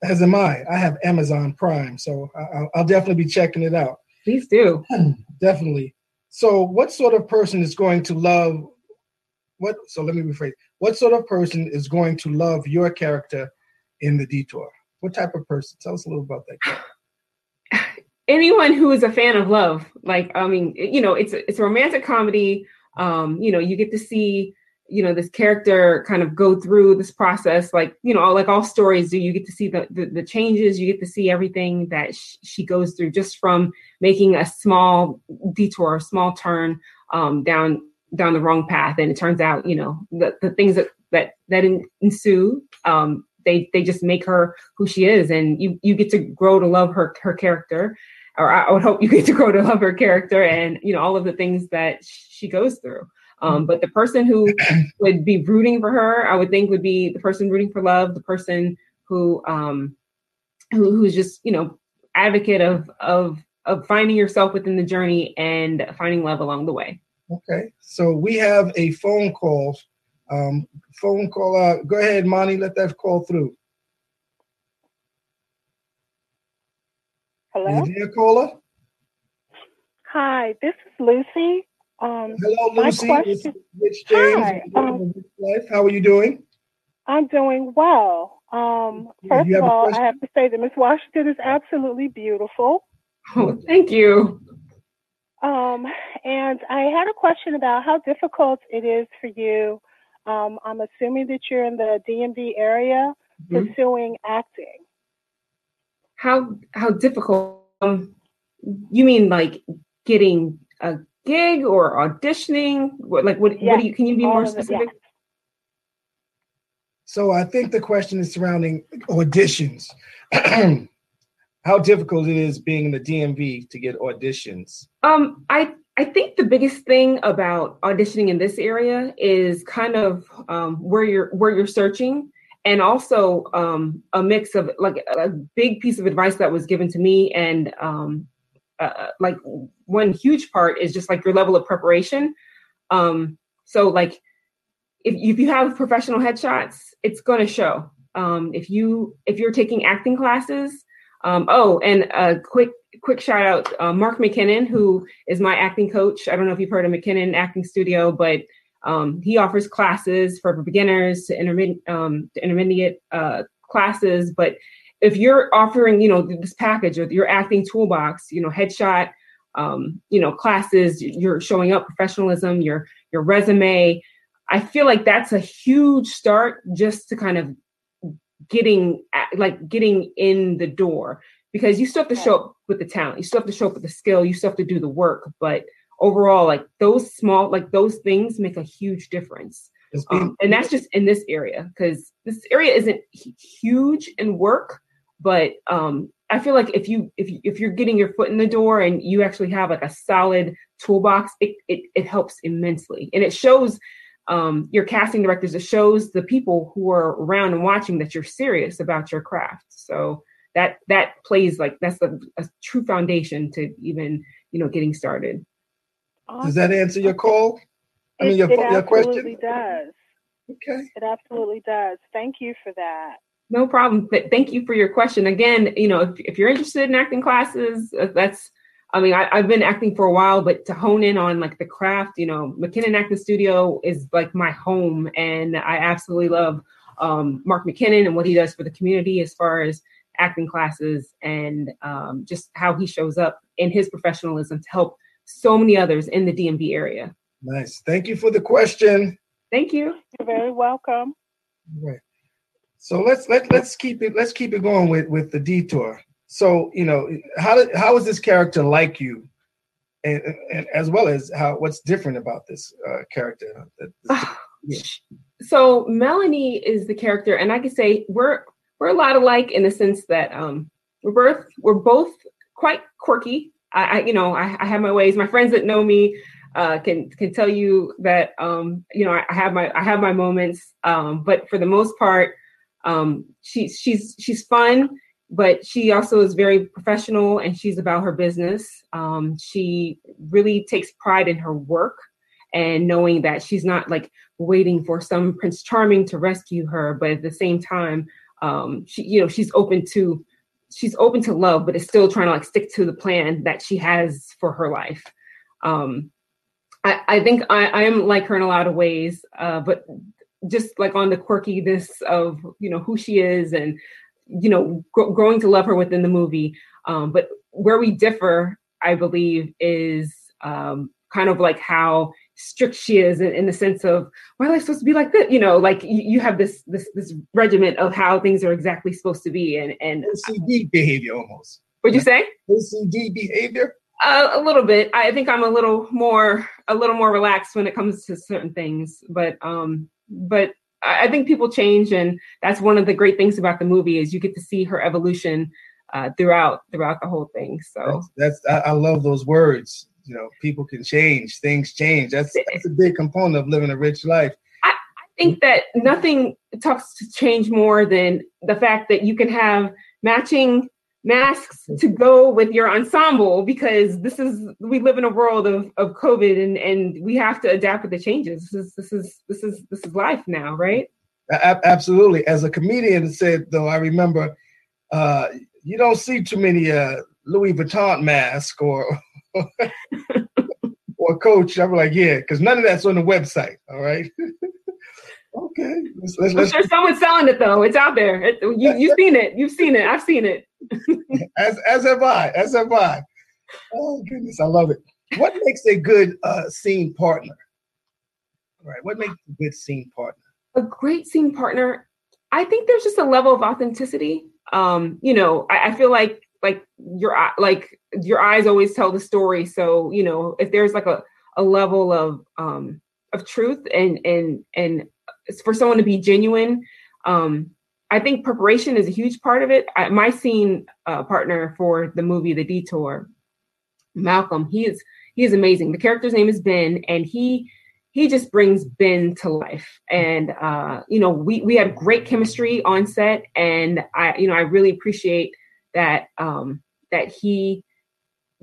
As am I. I have Amazon Prime, so I'll, I'll definitely be checking it out. Please do. Definitely. So, what sort of person is going to love what? So, let me rephrase. What sort of person is going to love your character in the detour? What type of person? Tell us a little about that. anyone who is a fan of love like i mean you know it's a, it's a romantic comedy um you know you get to see you know this character kind of go through this process like you know like all stories do you get to see the the, the changes you get to see everything that sh- she goes through just from making a small detour a small turn um down down the wrong path. And it turns out you know the, the things that that that ensue um they they just make her who she is. And you you get to grow to love her her character or I, I would hope you get to grow to love her character and you know all of the things that she goes through um, but the person who would be rooting for her i would think would be the person rooting for love the person who um who, who's just you know advocate of of of finding yourself within the journey and finding love along the way Okay. So, we have a phone call um, phone call. Uh, go ahead, Monty. Let that call through. Hello. Are you there, caller? Hi, this is Lucy. Um, Hello, my Lucy. It's question- Rich James. Hi, um, How are you doing? I'm doing well. Um, first of all. I have to say that Miss Washington is absolutely beautiful. Oh, thank you. Um, and I had a question about how difficult it is for you. Um, I'm assuming that you're in the DMV area Mhm. pursuing acting. How how difficult? Um, you mean like getting a gig or auditioning? What like what? What do you? Can you be all more of it, specific? So I think the question is surrounding auditions. How difficult it is being in the DMV to get auditions. Um, I I think the biggest thing about auditioning in this area is kind of um, where you're where you're searching, and also um, a mix of like a big piece of advice that was given to me, and um, uh, like one huge part is just like your level of preparation. Um, so like if if you have professional headshots, it's going to show. Um, if you if you're taking acting classes, um, oh, and a quick quick shout out, uh, Mark McKinnon, who is my acting coach. I don't know if you've heard of McKinnon Acting Studio, but um, he offers classes for beginners to intermediate um, to intermediate uh, classes. But if you're offering, you know, this package or your acting toolbox, you know, headshot, um, you know, classes, you're showing up professionalism, your your resume. I feel like that's a huge start just to kind of getting like getting in the door because you still have to show up with the talent you still have to show up with the skill you still have to do the work but overall like those small like those things make a huge difference um, and that's just in this area because this area isn't huge in work but um i feel like if you if you, if you're getting your foot in the door and you actually have like a solid toolbox it it, it helps immensely and it shows um your casting directors it shows the people who are around and watching that you're serious about your craft so that that plays like that's a, a true foundation to even you know getting started Does that answer your call? I mean, It- your, it your absolutely question? does. Okay. It absolutely does. Thank you for that. No problem. Th- thank you for your question. Again, you know, if, if you're interested in acting classes, uh, that's, I mean, I, I've been acting for a while, but to hone in on like the craft, you know, McKinnon Acting Studio is like my home. And I absolutely love um, Mark McKinnon and what he does for the community as far as acting classes and um, just how he shows up in his professionalism to help so many others in the DMV area. Nice. Thank you for the question. Thank you. You're very welcome. Right. So let's let let's keep it let's keep it going with with the detour. So you know how did how is this character like you, and, and as well as how what's different about this uh, character? Ah, Yeah. So Melanie is the character, and I can say we're we're a lot alike in the sense that um, we're both we're both quite quirky. I, I you know I, I have my ways. My friends that know me uh, can can tell you that um, you know I, I have my I have my moments, um, but for the most part, um, she's she's she's fun, but she also is very professional and she's about her business. Um, she really takes pride in her work and knowing that she's not like waiting for some Prince Charming to rescue her, but at the same time, um, she you know she's open to she's open to love, but is still trying to like stick to the plan that she has for her life. Um, I, I think I, I am like her in a lot of ways, uh, but just like on the quirkiness of you know who she is and you know gr- growing to love her within the movie. Um, but where we differ, I believe, is um, kind of like how strict she is in, in the sense of why am I supposed to be like that? You know, like you, you have this this this regiment of how things are exactly supposed to be, and and OCD behavior almost. what'd you say? OCD behavior. Uh, a little bit. I think I'm a little more a little more relaxed when it comes to certain things, but um, but I I think people change, and that's one of the great things about the movie is you get to see her evolution uh, throughout throughout the whole thing. So That's, that's I, I love those words. You know, people can change, things change. That's that's a big component of living a rich life. I think that nothing talks to change more than the fact that you can have matching masks to go with your ensemble because this is we live in a world of, of COVID and, and we have to adapt with the changes. This is this is this is this is life now, right? Absolutely. As a comedian said though, I remember uh, you don't see too many uh, Louis Vuitton masks or or coach. I'm like, yeah, because none of that's on the website. All right. okay. Let's, let's, let's, I'm sure someone's selling it though. It's out there. It, you, you've seen it. You've seen it. I've seen it. as as have I. As have I. Oh goodness, I love it. What makes a good uh, scene partner? All right. What makes a good scene partner? A great scene partner. I think there's just a level of authenticity. Um, you know, I, I feel like like your like your eyes always tell the story. So you know, if there's like a a level of um of truth and and and for someone to be genuine um I think preparation is a huge part of it. I, my scene uh, partner for the movie The Detour, Malcolm, he is he is amazing. The character's name is Ben, and he he just brings Ben to life. And uh, you know, we we had great chemistry on set, and I you know I really appreciate that um, that he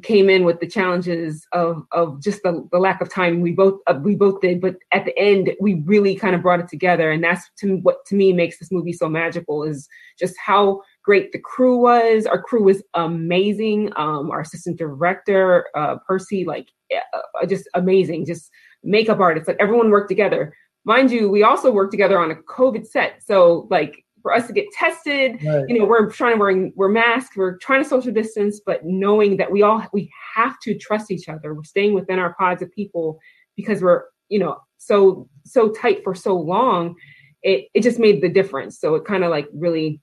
came in with the challenges of of just the, the lack of time we both uh, we both did but at the end we really kind of brought it together. And that's to what to me makes this movie so magical is just how great the crew was. Our crew was amazing. Um our assistant director uh percy like uh, just amazing. Just makeup artists like everyone worked together. Mind you we also worked together on a covid set. So like for us to get tested. Right. You know, we're trying to wear we're masked, we're trying to social distance, but knowing that we all we have to trust each other. We're staying within our pods of people because we're you know so so tight for so long. It it just made the difference. So it kind of like really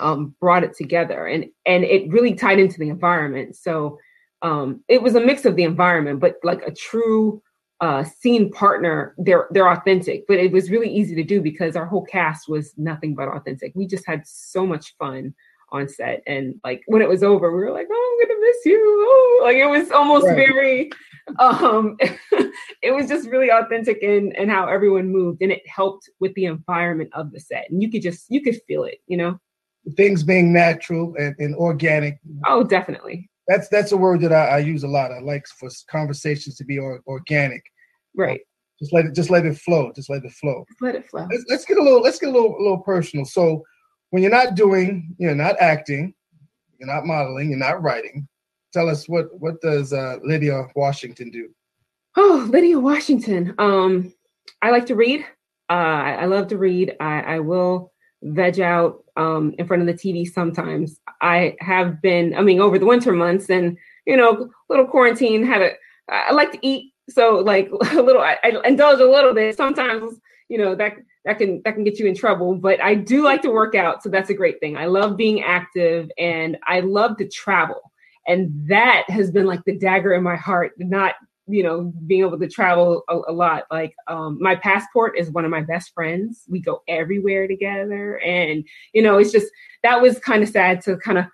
um, brought it together, and and it really tied into the environment. So um, it was a mix of the environment, but like a true uh, scene partner, they're they're authentic. But it was really easy to do because our whole cast was nothing but authentic. We just had so much fun on set, and like when it was over, we were like, "Oh, I'm gonna miss you." Oh, like it was almost right. very. Um, it was just really authentic in and how everyone moved, and it helped with the environment of the set, and you could just you could feel it, you know. Things being natural and, and organic. Oh, definitely that's that's a word that I, I, use a lot. I like for conversations to be or, organic. Right. Just let it just let it flow. Just let it flow. Let it flow. Let's, let's, get a little let's get a little a little personal. So when you're not doing, you're not acting, you're not modeling, you're not writing. Tell us what what does uh, Lydia Washington do? Oh, Lydia Washington. Um, I like to read. Uh, I, I love to read. I, I will veg out um, in front of the TV sometimes. I have been, I mean, over the winter months and, you know, little quarantine had a, I like to eat. So like a little, I, I indulge a little bit. Sometimes, you know, that, that can, that can get you in trouble, but I do like to work out. So that's a great thing. I love being active and I love to travel. And that has been like the dagger in my heart, not you know being able to travel a, a, lot like um my passport is one of my best friends. We go everywhere together and you know it's just that was kind of sad to kind of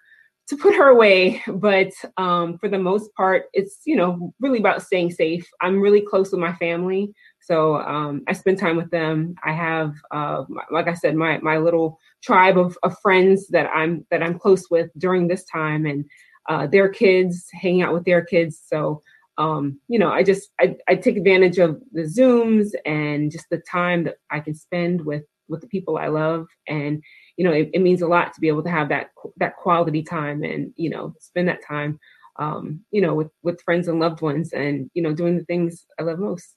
to put her away but um for the most part it's you know really about staying safe. I'm really close with my family so um i spend time with them. I have uh like i said my my little tribe of, of friends that i'm that i'm close with during this time and uh, their kids hanging out with their kids so um, you know, I just I, I take advantage of the Zooms and just the time that I can spend with with the people I love, and you know, it, it means a lot to be able to have that that quality time and you know, spend that time, um, you know, with with friends and loved ones, and you know, doing the things I love most.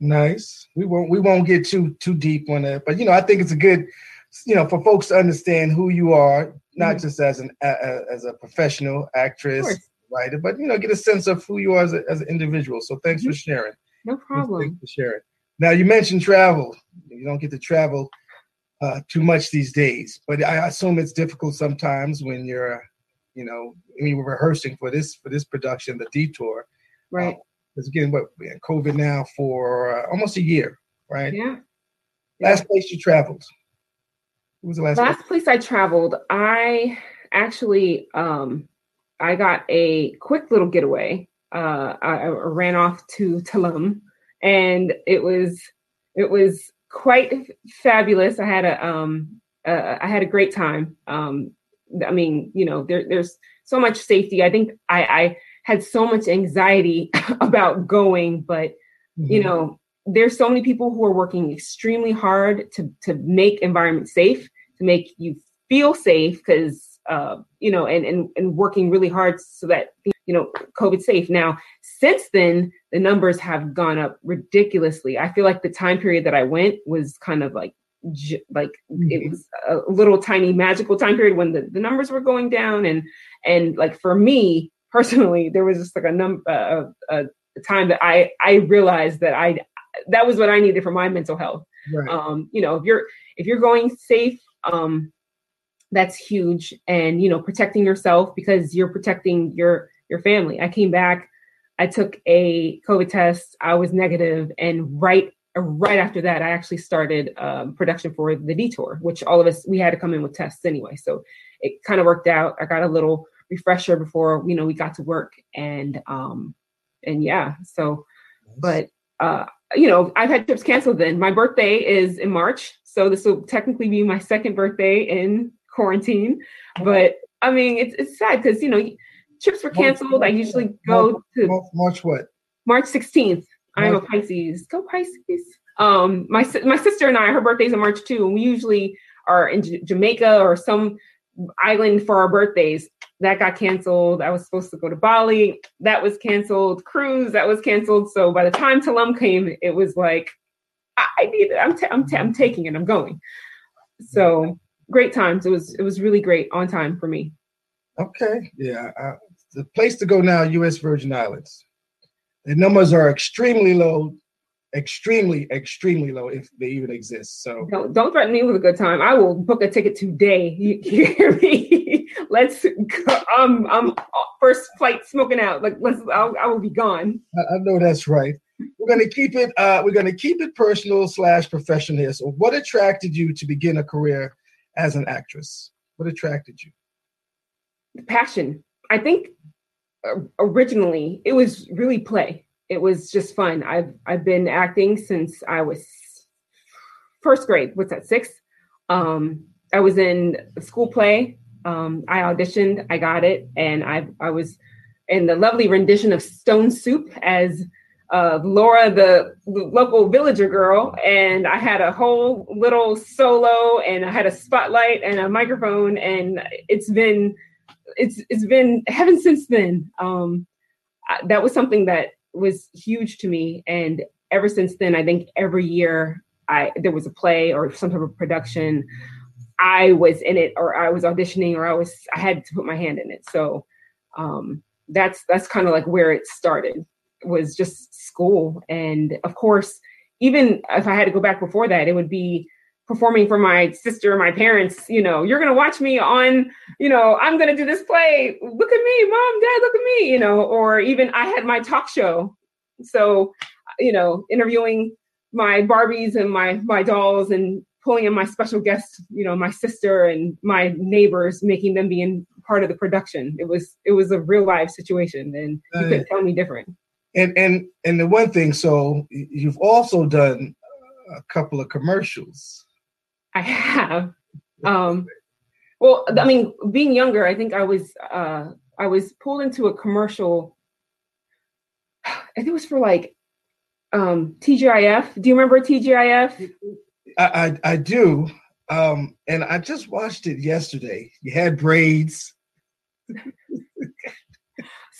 Nice. We won't we won't get too too deep on that, but you know, I think it's a good, you know, for folks to understand who you are, not mm-hmm. just as an as a professional actress writer, but you know, get a sense of who you are as, a, as an individual. So thanks mm-hmm. for sharing. No problem. Thanks for sharing. Now you mentioned travel. You don't get to travel uh, too much these days, but I assume it's difficult sometimes when you're, you know, when you were rehearsing for this for this production, The Detour. Right. Because uh, again, what we had COVID now for uh, almost a year, right? Yeah. Last place you traveled. Who was the last? Last place? place I traveled, I actually um I got a quick little getaway. Uh, I, I ran off to Tulum, and it was it was quite fabulous. I had a um uh, I had a great time. Um, I mean, you know, there, there's so much safety. I think I, I had so much anxiety about going, but mm-hmm. you know, there's so many people who are working extremely hard to to make environment safe, to make you feel safe, because uh, you know, and and and working really hard so that you know, COVID safe. Now, since then, the numbers have gone up ridiculously. I feel like the time period that I went was kind of like like mm-hmm. it was a little tiny magical time period when the, the numbers were going down and and like for me personally there was just like a number uh, a, a time that i i realized that i that was what i needed for my mental health right. um you know if you're if you're going safe um that's huge and you know protecting yourself because you're protecting your your family i came back i took a covid test i was negative and right right after that, I actually started um, production for the Detour, which all of us we had to come in with tests anyway. So it kind of worked out. I got a little refresher before you know we got to work, and um, and yeah. So, but uh, you know, I've had trips canceled. Then my birthday is in March, so this will technically be my second birthday in quarantine. But I mean, it's it's sad because you know trips were canceled. I usually go to March what? March 16th. I'm a Pisces. Go Pisces. Um, my my sister and I, her birthday's in March too, and we usually are in J- Jamaica or some island for our birthdays. That got canceled. I was supposed to go to Bali. That was canceled. Cruise that was canceled. So by the time Tulum came, it was like I, I need it. I'm t- I'm t- I'm taking it. I'm going. So great times. It was it was really great on time for me. Okay, yeah, uh, the place to go now, U.S. Virgin Islands. The numbers are extremely low, extremely, extremely low if they even exist. So don't, don't threaten me with a good time. I will book a ticket today. You, hear me? let's go. I'm I'm first flight smoking out. Like let's I'll, I will be gone. I, I know that's right. We're gonna keep it. Uh, we're gonna keep it personal slash professional here. So, what attracted you to begin a career as an actress? What attracted you? Passion. I think originally it was really play. It was just fun. I've I've been acting since I was first grade. What's that? Sixth. Um, I was in school play. Um, I auditioned. I got it, and I I was in the lovely rendition of Stone Soup as uh, Laura, the, the, local villager girl, and I had a whole little solo, and I had a spotlight and a microphone, and it's been it's it's been heaven since then. Um, that was something that was huge to me, and ever since then, I think every year I there was a play or some type of production, I was in it, or I was auditioning, or I was I had to put my hand in it. So um, that's that's kind of like where it started was just school, and of course, even if I had to go back before that, it would be performing for my sister, my parents, you know, you're gonna watch me on, you know, I'm gonna do this play. Look at me, mom, dad, look at me, you know, or even I had my talk show. So, you know, interviewing my Barbies and my my dolls and pulling in my special guests, you know, my sister and my neighbors, making them be in part of the production. It was it was a real live situation and you couldn't tell me different. And and and the one thing, so you've also done a couple of commercials I have. Um, well, I mean, being younger, I think I was uh, I was pulled into a commercial. I think it was for like um, TGIF. Do you remember TGIF? I, I, I do, um, and I just watched it yesterday. You had braids.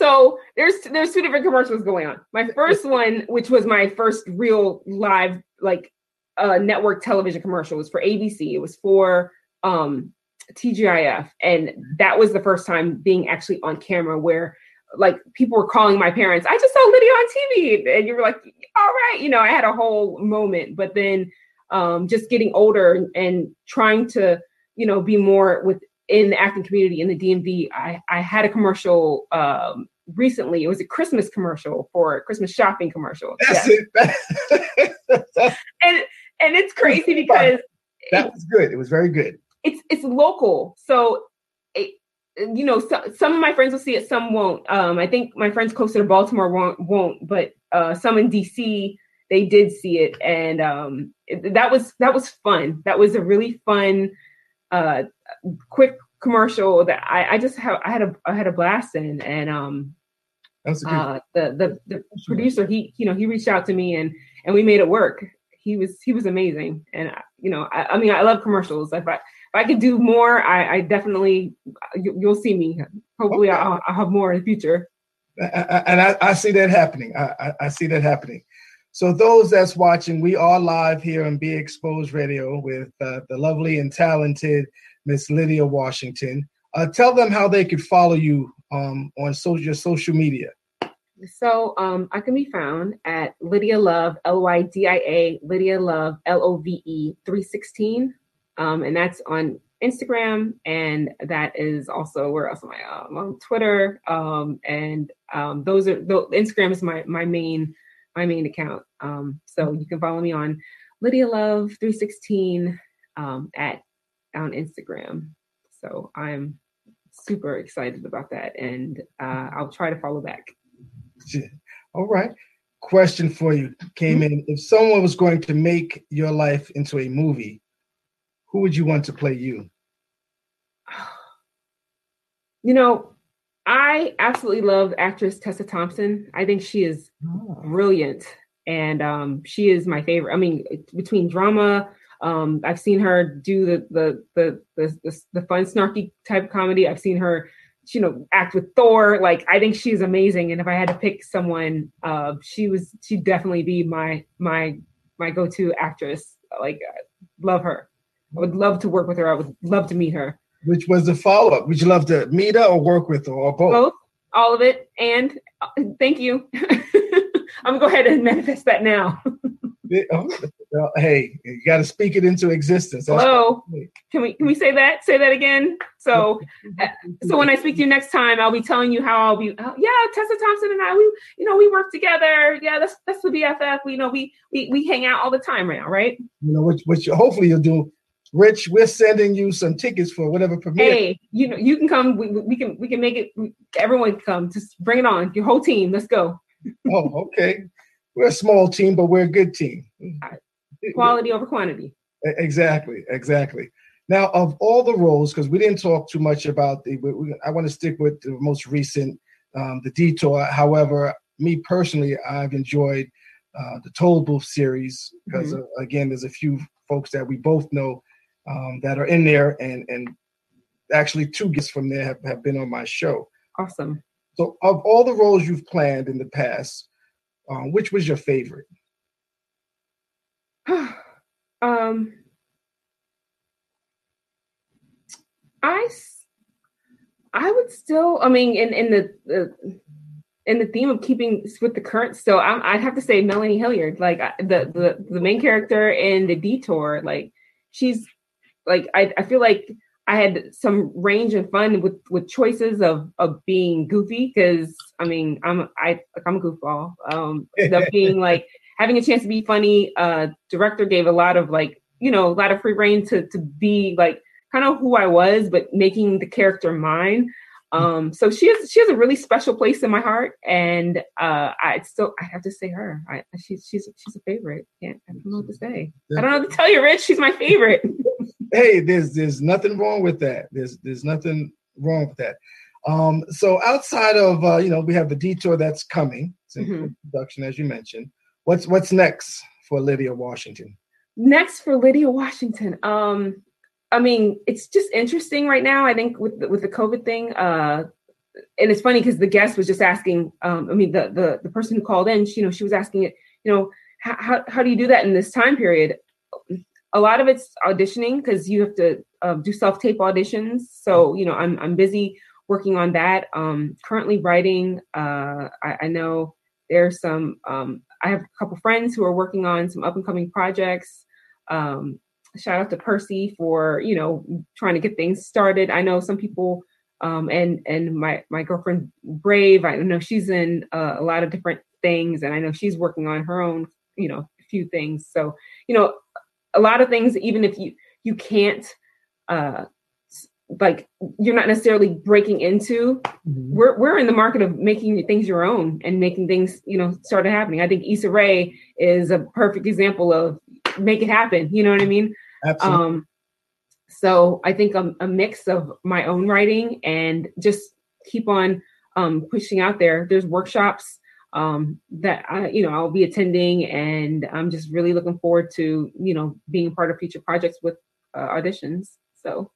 so there's there's two different commercials going on. My first one, which was my first real live like uh, network television commercial. Was for ABC. It was for um, TGIF, and that was the first time being actually on camera where like people were calling my parents. I just saw Lydia on TV, and you were like, "All right," you know. I had a whole moment, but then um, just getting older and trying to, you know, be more within the acting community in the DMV. I I had a commercial um, recently. It was a Christmas commercial for a Christmas shopping commercial. That's it. and and it's crazy because that was good. It was very good. It's it's local, so it, you know so, some of my friends will see it, some won't. Um, I think my friends closer to Baltimore won't won't, but uh, some in DC they did see it, and um, it, that was that was fun. That was a really fun, uh, quick commercial that I, I just have I had a I had a blast in and um That's a good. uh the the the producer he you know he reached out to me and and we made it work. He was he was amazing and I- you know I, I mean I love commercials. If I if I could do more, I, I definitely you, you'll see me. Hopefully Okay. I'll, I'll have more in the future. I- I- and I, I see that happening. I, I, I see that happening. So those that's watching, we are live here on Be Exposed Radio with uh, the lovely and talented Miss Lydia Washington. Uh, tell them how they could follow you um, on so, your social media. So um, I can be found at Lydia Love, L Y D I A, Lydia Love, L O V E 316. Um, and that's on Instagram. And that is also where else am I? Um, on Twitter. Um, and um, those are, the, Instagram is my, my main, my main account. Um, so you can follow me on Lydia Love 316 um, at, on Instagram. So I'm super excited about that. And uh, I'll try to follow back. All right. Question for you came in. If someone was going to make your life into a movie, who would you want to play you? You know, I absolutely love actress Tessa Thompson. I think she is brilliant, and um, she is my favorite. I mean, between drama, um, I've seen her do the the the the, the, the fun, snarky type comedy. I've seen her, you know, act with Thor. Like, I think she's amazing. And if I had to pick someone, uh, she was she'd definitely be my my my go to actress. Like, uh, love her. I would love to work with her. I would love to meet her. Which was the follow up? Would you love to meet her or work with her or both? both, all of it, and uh, thank you. I'm gonna go ahead and manifest that now. Oh, well, hey, you got to speak it into existence. That's Hello, can we can we say that? Say that again. So uh, so when I speak to you next time, I'll be telling you how I'll be. Uh, yeah, Tessa Thompson and I, we you know we work together. Yeah, that's that's the BFF. We you know we we we hang out all the time now, right? you know, which which hopefully you'll do. Rich, we're sending you some tickets for whatever premiere. Hey, you know you can come. We, we can we can make it. Everyone can come. Just bring it on. Your whole team. Let's go. Oh, okay. We're a small team, but we're a good team. Quality over quantity. Exactly, exactly. Now, of all the roles, because we didn't talk too much about the, we, we- I want to stick with the most recent, um, the Detour. However, me personally, I've enjoyed uh, the Toll Booth series because, uh, again, there's a few folks that we both know um, that are in there, and and actually two guests from there have, have been on my show. Awesome. So, of all the roles you've planned in the past, um, which was your favorite? um I I would still I mean in in the, the in the theme of keeping with the current still I, I'd have to say Melanie Hilliard like the the the main character in the detour like she's like I, I feel like I had some range and fun with with choices of of being goofy because I mean I'm I like I'm a goofball um being like having a chance to be funny uh director gave a lot of like you know a lot of free rein to to be like kind of who I was but making the character mine. Um so she has she has a really special place in my heart and uh I still I have to say her. I she's she's she's a favorite. Can't I don't know what to say. I don't know what to tell you Rich. She's my favorite. Hey there's there's nothing wrong with that. There's there's nothing wrong with that. Um so outside of uh you know we have the detour that's coming. It's in Mhm. production as you mentioned what's what's next for lydia washington next for Lydia Washington. Um, I mean, it's just interesting right now. I think with the, with the COVID thing, uh, and it's funny because the guest was just asking. Um, I mean, the the the person who called in, she, you know, she was asking it. You know, how how, do you do that in this time period? A lot of it's auditioning because you have to uh, do self tape auditions. So you know, I'm I'm busy working on that. Um, currently writing. Uh, I, I know there's some um, i have a couple friends who are working on some up and coming projects. Um, shout out to percy for you know trying to get things started. I know some people um, and and my my girlfriend brave i know she's in uh, a lot of different things and i know she's working on her own you know few things. So you know a lot of things even if you you can't uh like you're not necessarily breaking into we're we're in the market of making things your own and making things you know started happening. I think Issa Rae is a perfect example of make it happen. You know what I mean? absolutely Um, so I think a, a mix of my own writing and just keep on um, pushing out there. There's workshops um, that I, you know I'll be attending, and I'm just really looking forward to you know being part of future projects with uh, auditions. So,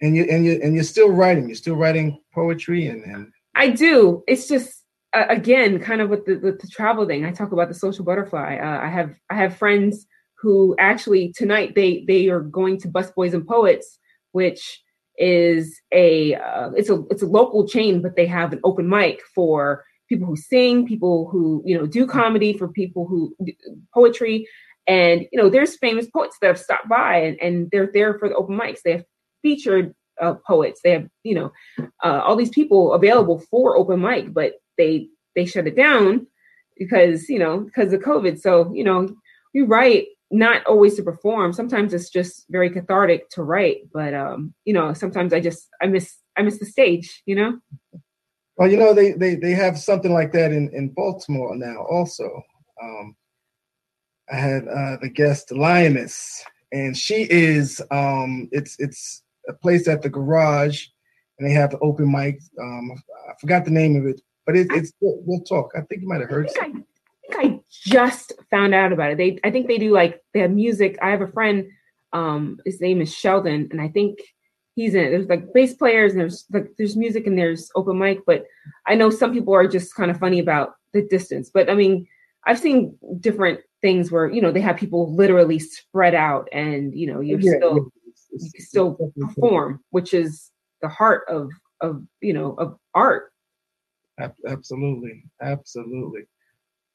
and you and you and you're still writing. You're still writing poetry, and, and... I do. It's just uh, again kind of with the, the, travel thing. I talk about the social butterfly. Uh, I have I have friends who actually tonight they they are going to Busboys and Poets, which is a uh, it's a it's a local chain, but they have an open mic for people who sing, people who you know do comedy, for people who poetry, and you know there's famous poets that have stopped by and, and they're there for the open mics. They have featured uh, poets. They have you know uh, all these people available for open mic, but they they shut it down because you know because of COVID. So you know we write not always to perform. Sometimes it's just very cathartic to write, but um, you know sometimes I just I miss I miss the stage. You know. Well, you know, they they they have something like that in in Baltimore now. Also, um, I had uh, the guest Lioness, and she is um, it's it's a place at the garage, and they have the open mic. Um, I forgot the name of it, but it, it's we'll talk. I think you might have heard. I think, I, I just found out about it. They I think they do like they have music. I have a friend. Um, his name is Sheldon, and I think he's in it. There's like bass players and there's like there's music and there's open mic, but I know some people are just kind of funny about the distance. But I mean, I've seen different things where you know they have people literally spread out and you know you're yeah, still. You can still perform, which is the heart of of you know of art. Absolutely, absolutely.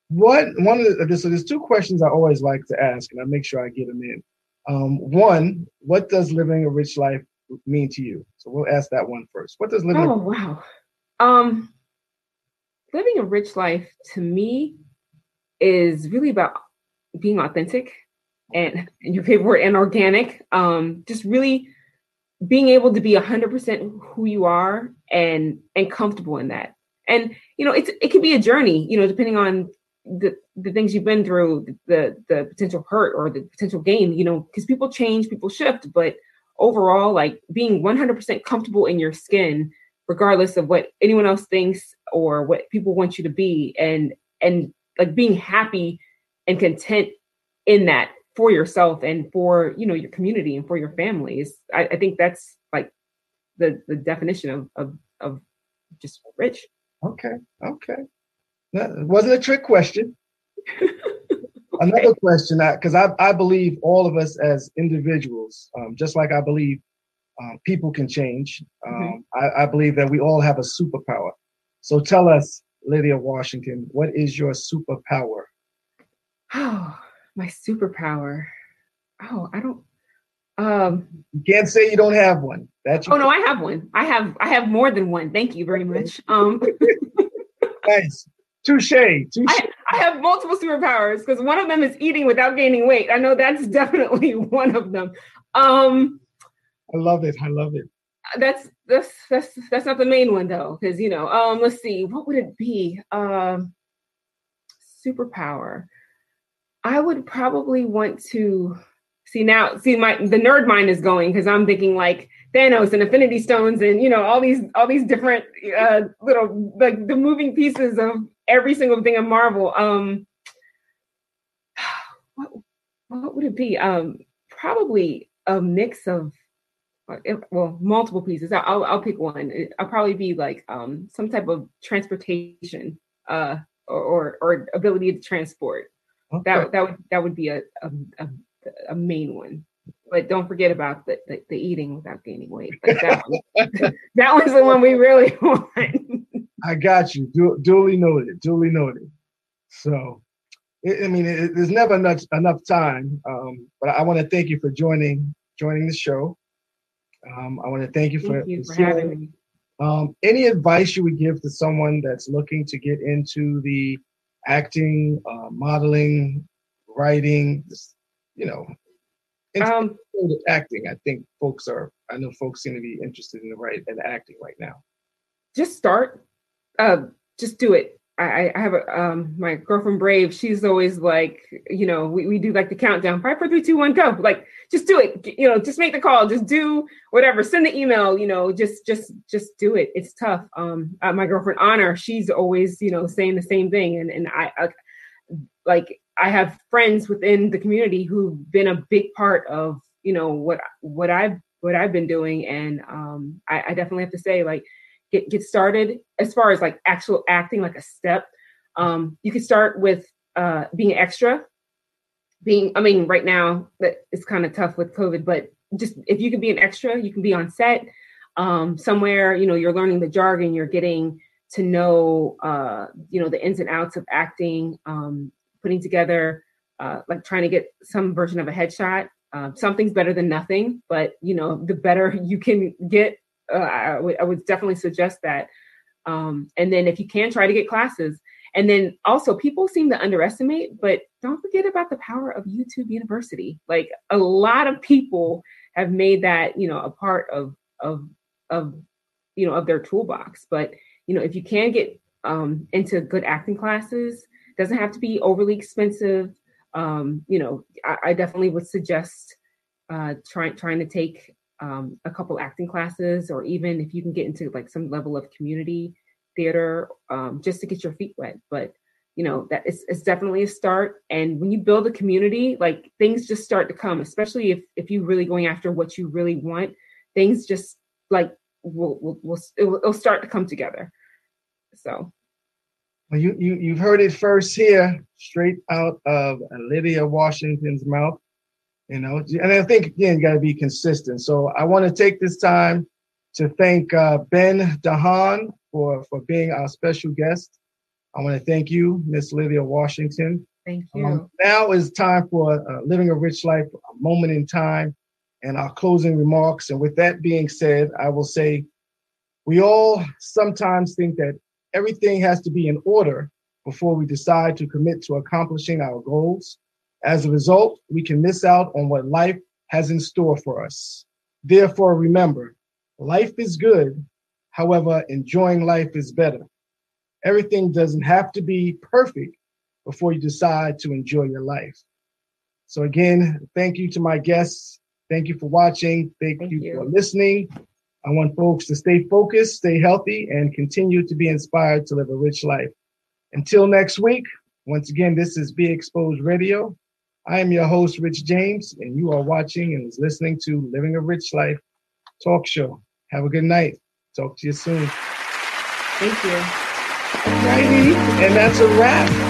What one of the so there's two questions I always like to ask, and I make sure I get them in. Um, one, what does living a rich life mean to you? So we'll ask that one first. What does living? Oh wow, um, living a rich life to me is really about being authentic and, your favorite word and organic. Um, just really being able to be 100% who you are and and comfortable in that and you know it's it can be a journey you know depending on the the things you've been through the the potential hurt or the potential gain you know because people change people shift but overall like being 100% comfortable in your skin regardless of what anyone else thinks or what people want you to be and and like being happy and content in that for yourself and for you know your community and for your families i, I think that's like the the definition of of, of just rich. Okay okay. That wasn't a trick question. Another question because I, I believe all of us as individuals um, just like i believe um, people can change um, mm-hmm. I, I believe that we all have a superpower. So tell us lydia washington what is your superpower my superpower oh i don't um you can't say you don't have one that's oh no i have one i have i have more than one thank you very much um nice touche touche I, I have multiple superpowers because one of them is eating without gaining weight. I know that's definitely one of them. Um, I love it. I love it. That's that's that's that's not the main one though, because you know. Um, let's see, what would it be? Um, superpower. I would probably want to see now. See, my the nerd mind is going because I'm thinking like Thanos and Infinity Stones and you know all these all these different uh, little like the moving pieces of every single thing of Marvel. Um, what what would it be? Um, probably a mix of uh, well multiple pieces. I'll I'll pick one. I'll probably be like um some type of transportation uh or or, or ability to transport. Okay. That that would that would be a a, a, a main one but don't forget about the, the, the eating without gaining weight. that, one, that one's the one we really want. I got you. Du- duly noted. Duly noted. So, it, I mean, it, there's never enough enough time. Um, but I want to thank you for joining joining the show. Um, I want to thank you for, thank you for having me. Um, any advice you would give to someone that's looking to get into the acting, uh, modeling, writing, you know, um, acting. I think folks are. I know folks seem to be interested in the right and acting right now. Just start. Uh, just do it. I, I have a um my girlfriend Brave. She's always like, you know, we, we do like the countdown five, four, three, two, one, go. Like, just do it. You know, just make the call. Just do whatever. Send the email. You know, just just just do it. It's tough. Um, uh, my girlfriend Honor, she's always you know saying the same thing, and and I, I like I have friends within the community who've been a big part of you know what what I've what I've been doing, and um, I, I definitely have to say like get get started as far as like actual acting like a step um you could start with uh being extra being i mean right now that it's kind of tough with covid but just if you can be an extra you can be on set um somewhere you know you're learning the jargon you're getting to know uh you know the ins and outs of acting um putting together uh like trying to get some version of a headshot uh, something's better than nothing but you know the better you can get uh, I, would, would definitely suggest that. Um, and then if you can try to get classes, and then also people seem to underestimate, but don't forget about the power of YouTube University. Like a lot of people have made that, you know, a part of of of you know of their toolbox. But you know, if you can get um, into good acting classes, doesn't have to be overly expensive. Um, you know, I, I definitely would suggest uh, trying trying to take um, a couple acting classes, or even if you can get into like some level of community theater, um, just to get your feet wet. But you know that it's, it's definitely a start. And when you build a community, like things just start to come. Especially if if you're really going after what you really want, things just like will will, will it'll, it'll start to come together. So. Well, you, you you've heard it first here, straight out of Lydia Washington's mouth you know and i think again you got to be consistent so i want to take this time to thank uh, Ben DeHaan for for being our special guest i want to thank you miss lydia washington thank you um, now is time for uh, living a rich life a moment in time and our closing remarks and with that being said i will say we all sometimes think that everything has to be in order before we decide to commit to accomplishing our goals as a result, we can miss out on what life has in store for us. Therefore, remember, life is good. However, enjoying life is better. Everything doesn't have to be perfect before you decide to enjoy your life. So, again, thank you to my guests. Thank you for watching. Thank, thank you, you for listening. I want folks to stay focused, stay healthy, and continue to be inspired to live a rich life. Until next week, once again, this is Be Exposed Radio. I am your host, Rich James, and you are watching and listening to Living a Rich Life talk show. Have a good night. Talk to you soon. Thank you. Righty, and that's a wrap.